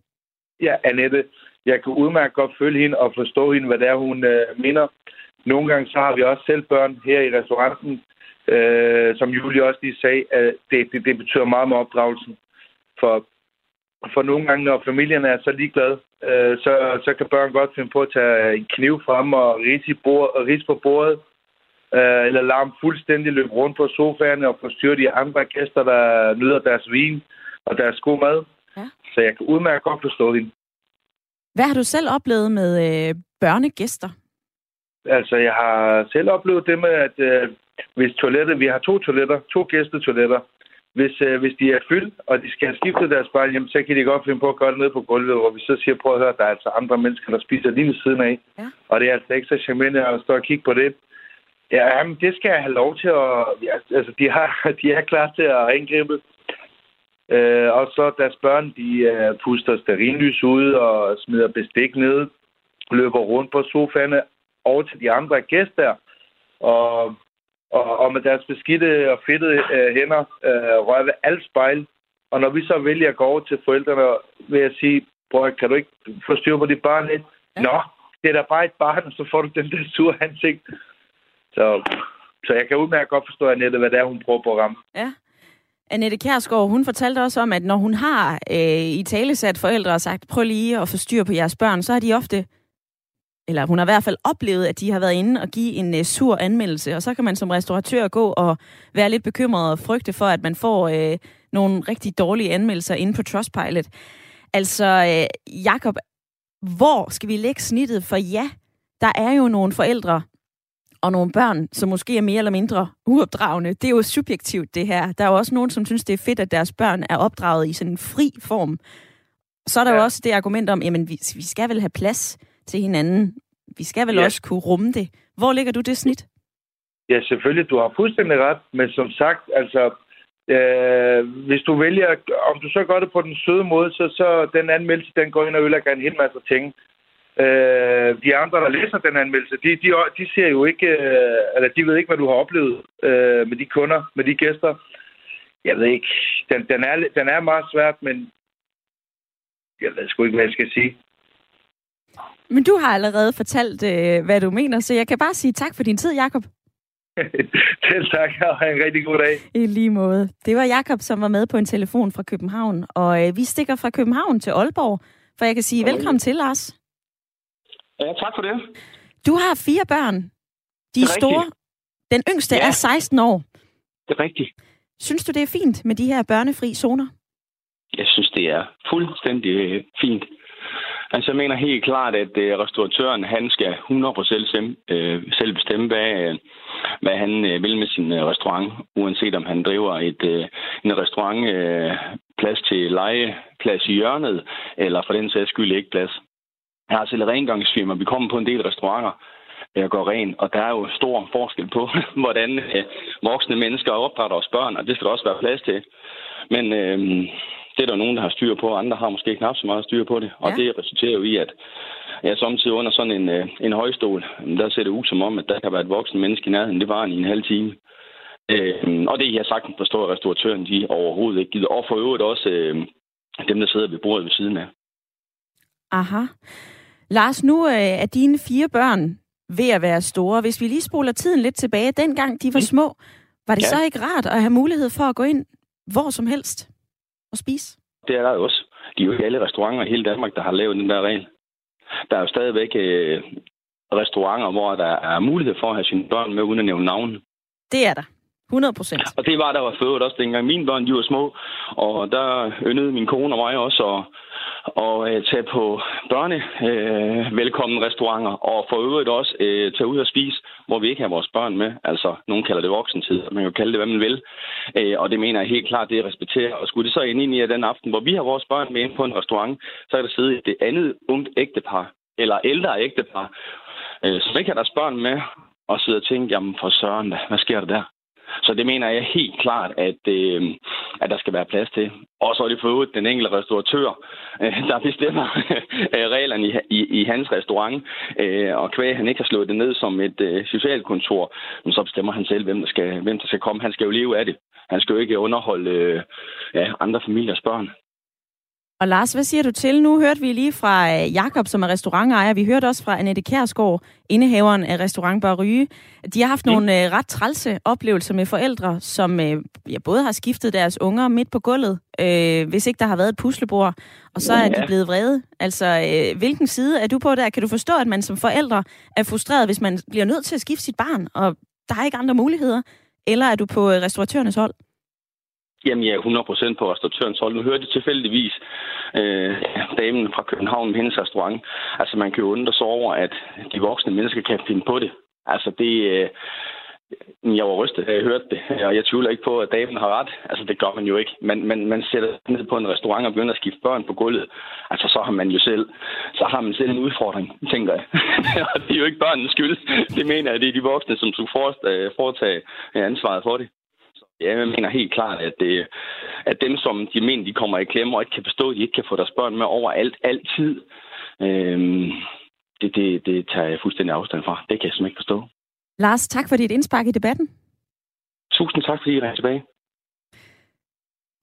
Ja, Annette. Jeg kan udmærket godt følge hende og forstå hende, hvad det er, hun øh, mener. Nogle gange så har vi også selv børn her i restauranten, øh, som Julie også lige sagde, at det, det, det betyder meget med opdragelsen. For for nogle gange, når familien er så ligeglad, øh, så, så kan børn godt finde på at tage en kniv frem og rise, bord, rise på bordet, øh, eller dem fuldstændig løbe rundt på sofaen og forstyrre de andre gæster, der nyder deres vin og deres god mad. Ja. Så jeg kan udmærket godt forstå hende. Hvad har du selv oplevet med øh, børnegæster? Altså, jeg har selv oplevet det med, at øh, hvis toilettet, vi har to toiletter, to gæstetoiletter, hvis, øh, hvis de er fyldt, og de skal have skiftet deres barn hjem, så kan de godt finde på at gøre det nede på gulvet, hvor vi så siger, prøv at høre, der er altså andre mennesker, der spiser lige ved siden af. Ja. Og det er altså ikke så charmerende at stå og kigge på det. Ja, jamen, det skal jeg have lov til at... Ja, altså, de, har, <laughs> de er klar til at indgribe. Øh, og så deres børn, de øh, puster sterinlys ud og smider bestik ned, løber rundt på sofaerne over til de andre gæster. Og og, og med deres beskidte og fedtede øh, hænder øh, rører ved alt spejl. Og når vi så vælger at gå over til forældrene, vil jeg sige, bror, kan du ikke få styr på dit barn lidt? Ja. Nå, det er da bare et barn, og så får du den der sure ansigt. Så, så jeg kan udmærket godt forstå, Annette, hvad det er, hun prøver på at ramme. Ja. Annette Kjærsgaard, hun fortalte også om, at når hun har øh, i talesat forældre og sagt, prøv lige at få styr på jeres børn, så har de ofte eller hun har i hvert fald oplevet, at de har været inde og give en uh, sur anmeldelse, og så kan man som restauratør gå og være lidt bekymret og frygte for, at man får uh, nogle rigtig dårlige anmeldelser inde på Trustpilot. Altså, uh, Jakob, hvor skal vi lægge snittet? For ja, der er jo nogle forældre og nogle børn, som måske er mere eller mindre uopdragende. Det er jo subjektivt, det her. Der er jo også nogen, som synes, det er fedt, at deres børn er opdraget i sådan en fri form. Så er der ja. jo også det argument om, jamen, vi, vi skal vel have plads til hinanden. Vi skal vel ja. også kunne rumme det. Hvor ligger du det snit? Ja, selvfølgelig. Du har fuldstændig ret. Men som sagt, altså, øh, hvis du vælger, om du så gør det på den søde måde, så, så den anmeldelse, den går ind og ødelægger en hel masse ting. Øh, de andre, der læser den anmeldelse, de, de, de ser jo ikke, øh, eller de ved ikke, hvad du har oplevet øh, med de kunder, med de gæster. Jeg ved ikke. Den, den, er, den er meget svært, men jeg ved sgu ikke, hvad jeg skal sige. Men du har allerede fortalt, øh, hvad du mener, så jeg kan bare sige tak for din tid, Jakob. <laughs> Selv tak, og have en rigtig god dag. I lige måde. Det var Jakob, som var med på en telefon fra København, og øh, vi stikker fra København til Aalborg, for jeg kan sige okay. velkommen til, Lars. Ja, tak for det. Du har fire børn. De er, er store. Den yngste ja. er 16 år. Det er rigtigt. Synes du, det er fint med de her børnefri zoner? Jeg synes, det er fuldstændig øh, fint. Altså, jeg mener helt klart, at øh, restauratøren, han skal 100% selv, øh, selv bestemme, hvad, øh, hvad han øh, vil med sin øh, restaurant, uanset om han driver et, øh, en restaurant øh, plads til leje, plads i hjørnet, eller for den sags skyld ikke plads. Jeg har selv rengangsfirma. Vi kommer på en del restauranter, jeg går ren, og der er jo stor forskel på, <laughs> hvordan øh, voksne mennesker opdrætter os børn, og det skal der også være plads til. Men øh, det er der nogen, der har styr på, og andre har måske knap så meget styr på det. Og ja. det resulterer jo i, at jeg samtidig under sådan en, øh, en højstol, der ser det ud som om, at der kan være et voksen menneske i nærheden. Det var en i en halv time. Øh, og det, jeg sagt forstår, at restauratøren de overhovedet ikke gider. Og for øvrigt også øh, dem, der sidder ved bordet ved siden af. Aha. Lars, nu øh, er dine fire børn ved at være store. Hvis vi lige spoler tiden lidt tilbage, dengang de var små, var det ja. så ikke rart at have mulighed for at gå ind hvor som helst? At spise? Det er der også. De er jo ikke alle restauranter i hele Danmark, der har lavet den der regel. Der er jo stadigvæk øh, restauranter, hvor der er mulighed for at have sine børn med, uden at nævne navnen. Det er der. 100 procent. Og det var der var født også dengang mine børn de var små, og der yndede min kone og mig også at, og øh, tage på børne øh, velkommen restauranter, og for øvrigt også øh, tage ud og spise, hvor vi ikke har vores børn med. Altså, nogen kalder det voksentid, man kan kalde det, hvad man vil. Øh, og det mener jeg helt klart, det er respekteret. Og skulle det så ind i at den aften, hvor vi har vores børn med ind på en restaurant, så er der sidde det andet ungt ægtepar, eller ældre ægtepar, øh, som ikke har deres børn med, og sidder og tænker, jamen for søren, hvad sker der der? Så det mener jeg helt klart, at, øh, at der skal være plads til. Og så er det for øvrigt den enkelte restauratør, øh, der bestemmer <laughs> øh, reglerne i, i, i hans restaurant. Øh, og kvæg han ikke har slået det ned som et øh, socialkontor, men så bestemmer han selv, hvem der, skal, hvem der skal komme. Han skal jo leve af det. Han skal jo ikke underholde øh, ja, andre familiers børn. Og Lars, hvad siger du til? Nu hørte vi lige fra øh, Jakob, som er restaurantejer. Vi hørte også fra Annette Kærsgaard, indehaveren af restaurant Bar Ryge. De har haft mm. nogle øh, ret trælse oplevelser med forældre, som øh, ja, både har skiftet deres unger midt på gulvet, øh, hvis ikke der har været et puslebord, og så ja. er de blevet vrede. Altså, øh, hvilken side er du på der? Kan du forstå, at man som forældre er frustreret, hvis man bliver nødt til at skifte sit barn, og der er ikke andre muligheder? Eller er du på restauratørernes hold? Jamen, jeg er 100% på restauratørens hold. Nu hørte jeg tilfældigvis øh, damen fra København med hendes restaurant. Altså, man kan jo undre sig over, at de voksne mennesker kan finde på det. Altså, det... Øh, jeg var rystet, da jeg hørte det, og jeg tvivler ikke på, at damen har ret. Altså, det gør man jo ikke. Men, men man sætter ned på en restaurant og begynder at skifte børn på gulvet. Altså, så har man jo selv, så har man selv en udfordring, tænker jeg. <laughs> og det er jo ikke børnenes skyld. Det mener jeg, det er de voksne, som skulle øh, foretage øh, ansvaret for det. Ja, jeg mener helt klart, at, det, at dem, som de mener, de kommer i klemme og ikke kan forstå, at de ikke kan få deres børn med over alt, altid, øhm, det, det, det tager jeg fuldstændig afstand fra. Det kan jeg simpelthen ikke forstå. Lars, tak for dit indspark i debatten. Tusind tak, fordi I er tilbage.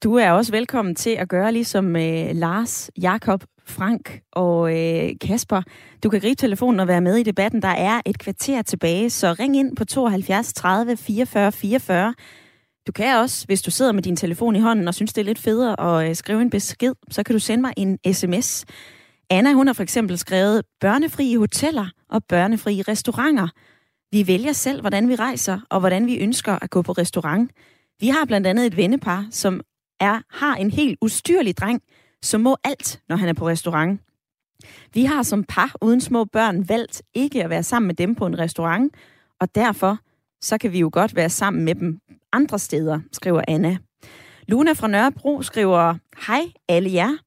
Du er også velkommen til at gøre ligesom øh, Lars, Jakob, Frank og øh, Kasper. Du kan gribe telefonen og være med i debatten. Der er et kvarter tilbage, så ring ind på 72 30 44 44. Du kan også, hvis du sidder med din telefon i hånden og synes, det er lidt federe at øh, skrive en besked, så kan du sende mig en sms. Anna, hun har for eksempel skrevet børnefri hoteller og børnefri restauranter. Vi vælger selv, hvordan vi rejser og hvordan vi ønsker at gå på restaurant. Vi har blandt andet et vennepar, som er, har en helt ustyrlig dreng, som må alt, når han er på restaurant. Vi har som par uden små børn valgt ikke at være sammen med dem på en restaurant, og derfor så kan vi jo godt være sammen med dem andre steder, skriver Anna. Luna fra Nørrebro skriver, Hej alle jer.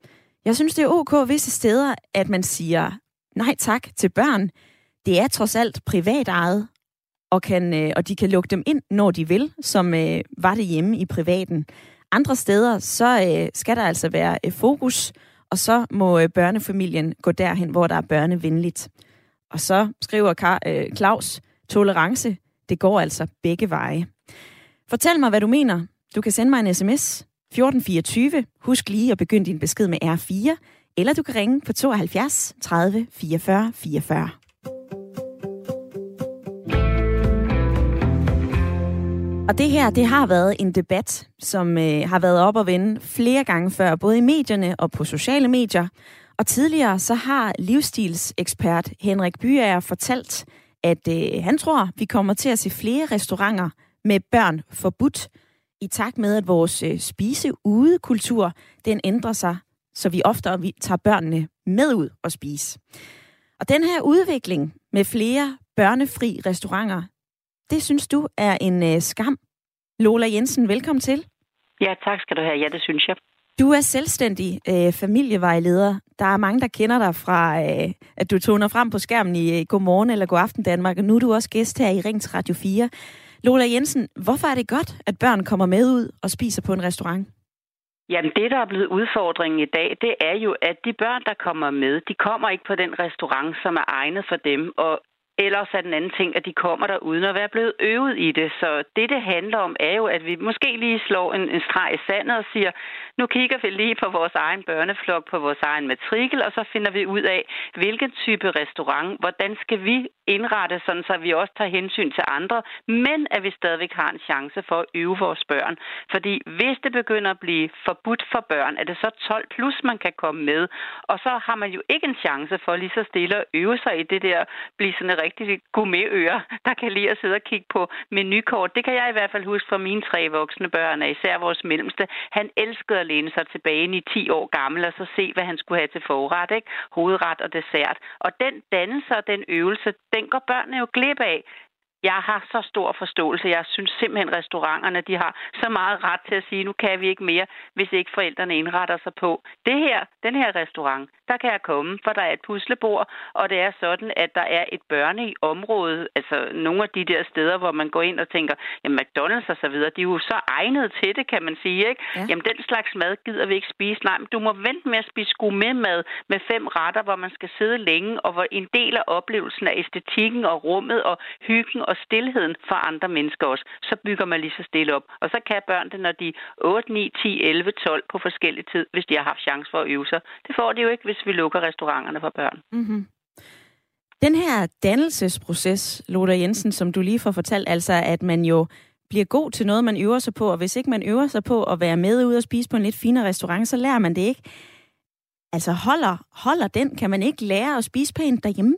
Jeg synes, det er ok visse steder, at man siger nej tak til børn. Det er trods alt privatejet, og, kan, øh, og de kan lukke dem ind, når de vil, som øh, var det hjemme i privaten. Andre steder, så øh, skal der altså være øh, fokus, og så må øh, børnefamilien gå derhen, hvor der er børnevenligt. Og så skriver Kar, øh, Claus, tolerance, det går altså begge veje. Fortæl mig, hvad du mener. Du kan sende mig en sms 1424. Husk lige at begynde din besked med R4. Eller du kan ringe på 72 30 44 44. Og det her, det har været en debat, som øh, har været op og vende flere gange før, både i medierne og på sociale medier. Og tidligere så har livsstilsekspert Henrik Byager fortalt, at øh, han tror, vi kommer til at se flere restauranter med børn forbudt, i takt med, at vores øh, spise-ude-kultur, den ændrer sig, så vi oftere vi tager børnene med ud og spise. Og den her udvikling med flere børnefri restauranter, det synes du er en øh, skam. Lola Jensen, velkommen til. Ja, tak skal du have. Ja, det synes jeg. Du er selvstændig øh, familievejleder. Der er mange, der kender dig fra, øh, at du toner frem på skærmen i øh, Godmorgen eller Godaften Danmark, og nu er du også gæst her i Ring Radio 4. Lola Jensen, hvorfor er det godt, at børn kommer med ud og spiser på en restaurant? Jamen det, der er blevet udfordringen i dag, det er jo, at de børn, der kommer med, de kommer ikke på den restaurant, som er egnet for dem. Og Ellers er den anden ting, at de kommer der uden at være blevet øvet i det. Så det, det handler om, er jo, at vi måske lige slår en, en streg i sandet og siger, nu kigger vi lige på vores egen børneflok, på vores egen matrikel, og så finder vi ud af, hvilken type restaurant, hvordan skal vi indrette, sådan så vi også tager hensyn til andre, men at vi stadigvæk har en chance for at øve vores børn. Fordi hvis det begynder at blive forbudt for børn, er det så 12 plus, man kan komme med, og så har man jo ikke en chance for lige så stille at øve sig i det der, blive sådan en rigtig gourmetører, der kan lide at sidde og kigge på menukort. Det kan jeg i hvert fald huske fra mine tre voksne børn, især vores mellemste. Han elskede at læne sig tilbage i 10 år gammel og så se, hvad han skulle have til forret, ikke? hovedret og dessert. Og den dannelse og den øvelse, den går børnene jo glip af. Jeg har så stor forståelse. Jeg synes simpelthen, at restauranterne de har så meget ret til at sige, nu kan vi ikke mere, hvis ikke forældrene indretter sig på. Det her, den her restaurant, der kan jeg komme, for der er et puslebord, og det er sådan, at der er et børne i området, altså nogle af de der steder, hvor man går ind og tænker, jamen McDonald's og så videre, de er jo så egnet til det, kan man sige, ikke? Ja. Jamen den slags mad gider vi ikke spise. Nej, men du må vente med at spise gourmet mad med fem retter, hvor man skal sidde længe, og hvor en del af oplevelsen af æstetikken og rummet og hyggen og stillheden for andre mennesker også, så bygger man lige så stille op. Og så kan børn det, når de 8, 9, 10, 11, 12 på forskellige tid, hvis de har haft chance for at øve sig. Det får de jo ikke, hvis vi lukker restauranterne for børn. Mm-hmm. Den her dannelsesproces, Lothar Jensen, som du lige får fortalt, altså at man jo bliver god til noget, man øver sig på, og hvis ikke man øver sig på at være med ud og spise på en lidt finere restaurant, så lærer man det ikke. Altså holder, holder den? Kan man ikke lære at spise pænt derhjemme?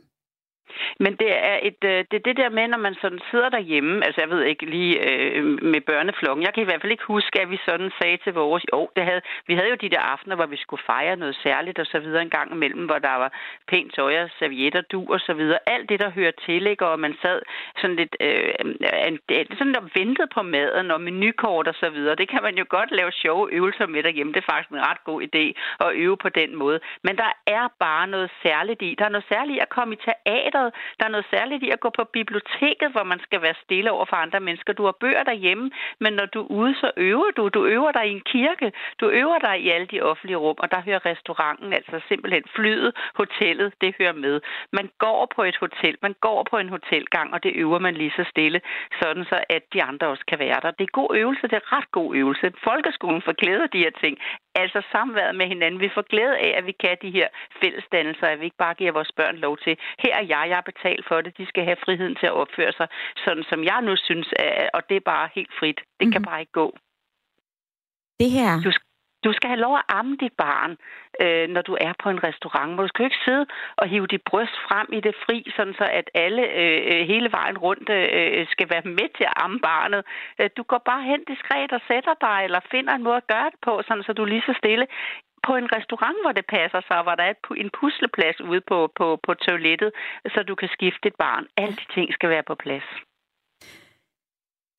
Men det er et, øh, det, er det der med, når man sådan sidder derhjemme, altså jeg ved ikke lige øh, med børneflokken, jeg kan i hvert fald ikke huske, at vi sådan sagde til vores, jo, det havde, vi havde jo de der aftener, hvor vi skulle fejre noget særligt og så videre en gang imellem, hvor der var pænt tøj og servietter, du og så videre. Alt det, der hører til, ikke? og man sad sådan lidt, øh, sådan der ventede på maden og menukort og så videre. Det kan man jo godt lave sjove øvelser med derhjemme. Det er faktisk en ret god idé at øve på den måde. Men der er bare noget særligt i. Der er noget særligt i at komme i teateret der er noget særligt i at gå på biblioteket, hvor man skal være stille over for andre mennesker. Du har bøger derhjemme, men når du er ude, så øver du. Du øver dig i en kirke. Du øver dig i alle de offentlige rum, og der hører restauranten, altså simpelthen flyet, hotellet, det hører med. Man går på et hotel, man går på en hotelgang, og det øver man lige så stille, sådan så at de andre også kan være der. Det er god øvelse, det er ret god øvelse. Folkeskolen får glæde af de her ting. Altså samværet med hinanden. Vi får glæde af, at vi kan de her fællesdannelser, at vi ikke bare giver vores børn lov til. Her er jeg, jeg har betalt for det. De skal have friheden til at opføre sig, sådan som jeg nu synes, og det er bare helt frit. Det mm-hmm. kan mhm. bare ikke gå. Det her... Du skal du skal have lov at amme dit barn, øh, når du er på en restaurant. Men du skal jo ikke sidde og hive dit bryst frem i det fri, sådan så at alle øh, øh hele vejen rundt øh, skal være med til at amme barnet. Øh, du går bare hen diskret og sætter dig, eller finder en måde at gøre det på, sådan så du lige så stille på en restaurant, hvor det passer sig, hvor der er en pusleplads ude på, på, på toilettet, så du kan skifte et barn. Alle de ting skal være på plads.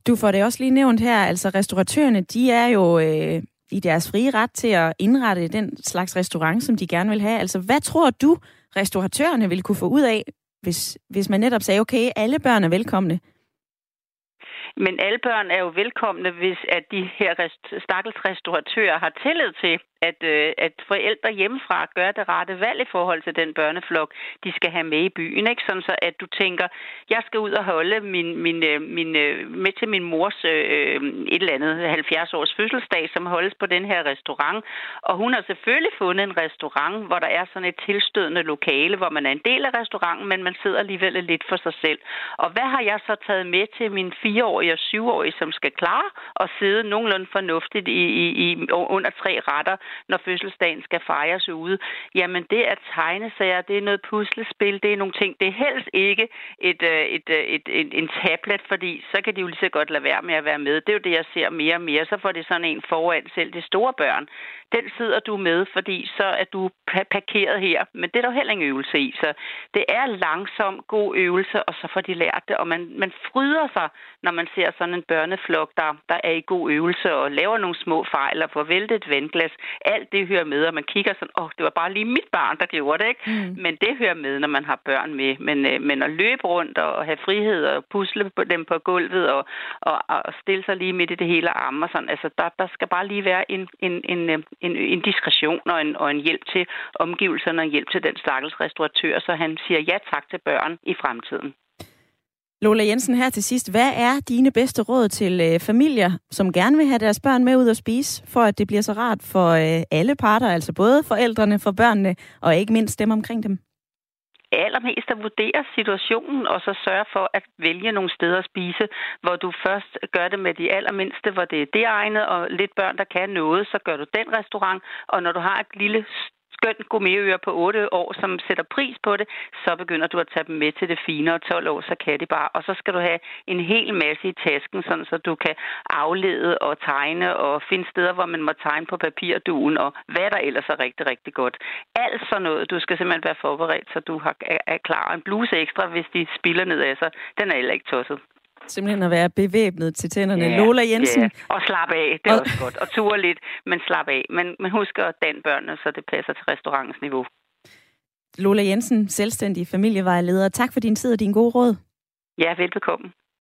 Du får det også lige nævnt her, altså restauratørerne, de er jo øh, i deres frie ret til at indrette den slags restaurant, som de gerne vil have. Altså, hvad tror du, restauratørerne vil kunne få ud af, hvis, hvis man netop sagde, okay, alle børn er velkomne? Men alle børn er jo velkomne, hvis at de her rest- stakkels restauratører har tillid til, at, øh, at forældre hjemmefra gør det rette valg i forhold til den børneflok, de skal have med i byen. Ikke? Sådan så, at du tænker, jeg skal ud og holde min, min, øh, min, øh, med til min mors øh, øh et eller andet 70-års fødselsdag, som holdes på den her restaurant. Og hun har selvfølgelig fundet en restaurant, hvor der er sådan et tilstødende lokale, hvor man er en del af restauranten, men man sidder alligevel lidt for sig selv. Og hvad har jeg så taget med til min fireårige og syvårige, som skal klare at sidde nogenlunde fornuftigt i, i, i under tre retter, når fødselsdagen skal fejres ude. Jamen, det er tegnesager, det er noget puslespil, det er nogle ting. Det er helst ikke et, øh, et, øh, et, et, en tablet, fordi så kan de jo lige så godt lade være med at være med. Det er jo det, jeg ser mere og mere. Så får det sådan en foran selv de store børn den sidder du med, fordi så er du parkeret her. Men det er der jo heller ingen øvelse i. Så det er langsom, god øvelse, og så får de lært det. Og man, man fryder sig, når man ser sådan en børneflok, der, der er i god øvelse og laver nogle små fejl og får væltet et vandglas. Alt det hører med, og man kigger sådan, åh, oh, det var bare lige mit barn, der gjorde det, ikke? Mm. Men det hører med, når man har børn med. Men, øh, men at løbe rundt og have frihed og pusle på dem på gulvet og, og, og stille sig lige midt i det hele arme og sådan, altså der, der skal bare lige være en, en, en, øh, en, en diskretion og en, og en hjælp til omgivelserne og en hjælp til den stakkels restauratør, så han siger ja tak til børn i fremtiden. Lola Jensen her til sidst. Hvad er dine bedste råd til øh, familier, som gerne vil have deres børn med ud at spise, for at det bliver så rart for øh, alle parter, altså både forældrene, for børnene og ikke mindst dem omkring dem? allermest at vurdere situationen, og så sørge for at vælge nogle steder at spise, hvor du først gør det med de allermindste, hvor det er det egnet, og lidt børn, der kan noget, så gør du den restaurant, og når du har et lille skøn gourmetører på 8 år, som sætter pris på det, så begynder du at tage dem med til det fine, og 12 år, så kan det bare. Og så skal du have en hel masse i tasken, sådan så du kan aflede og tegne og finde steder, hvor man må tegne på papirduen, og hvad der ellers er rigtig, rigtig godt. Alt sådan noget, du skal simpelthen være forberedt, så du har, er klar. En bluse ekstra, hvis de spiller ned af sig, den er heller ikke tosset. Simpelthen at være bevæbnet til tænderne. Yeah, Lola Jensen. Yeah. Og slap af, det er og... også godt. Og ture lidt, men slap af. Men, men husk at danne børnene, så det passer til restaurantens niveau. Lola Jensen, selvstændig familievejleder. Tak for din tid og din gode råd. Ja, velbekomme.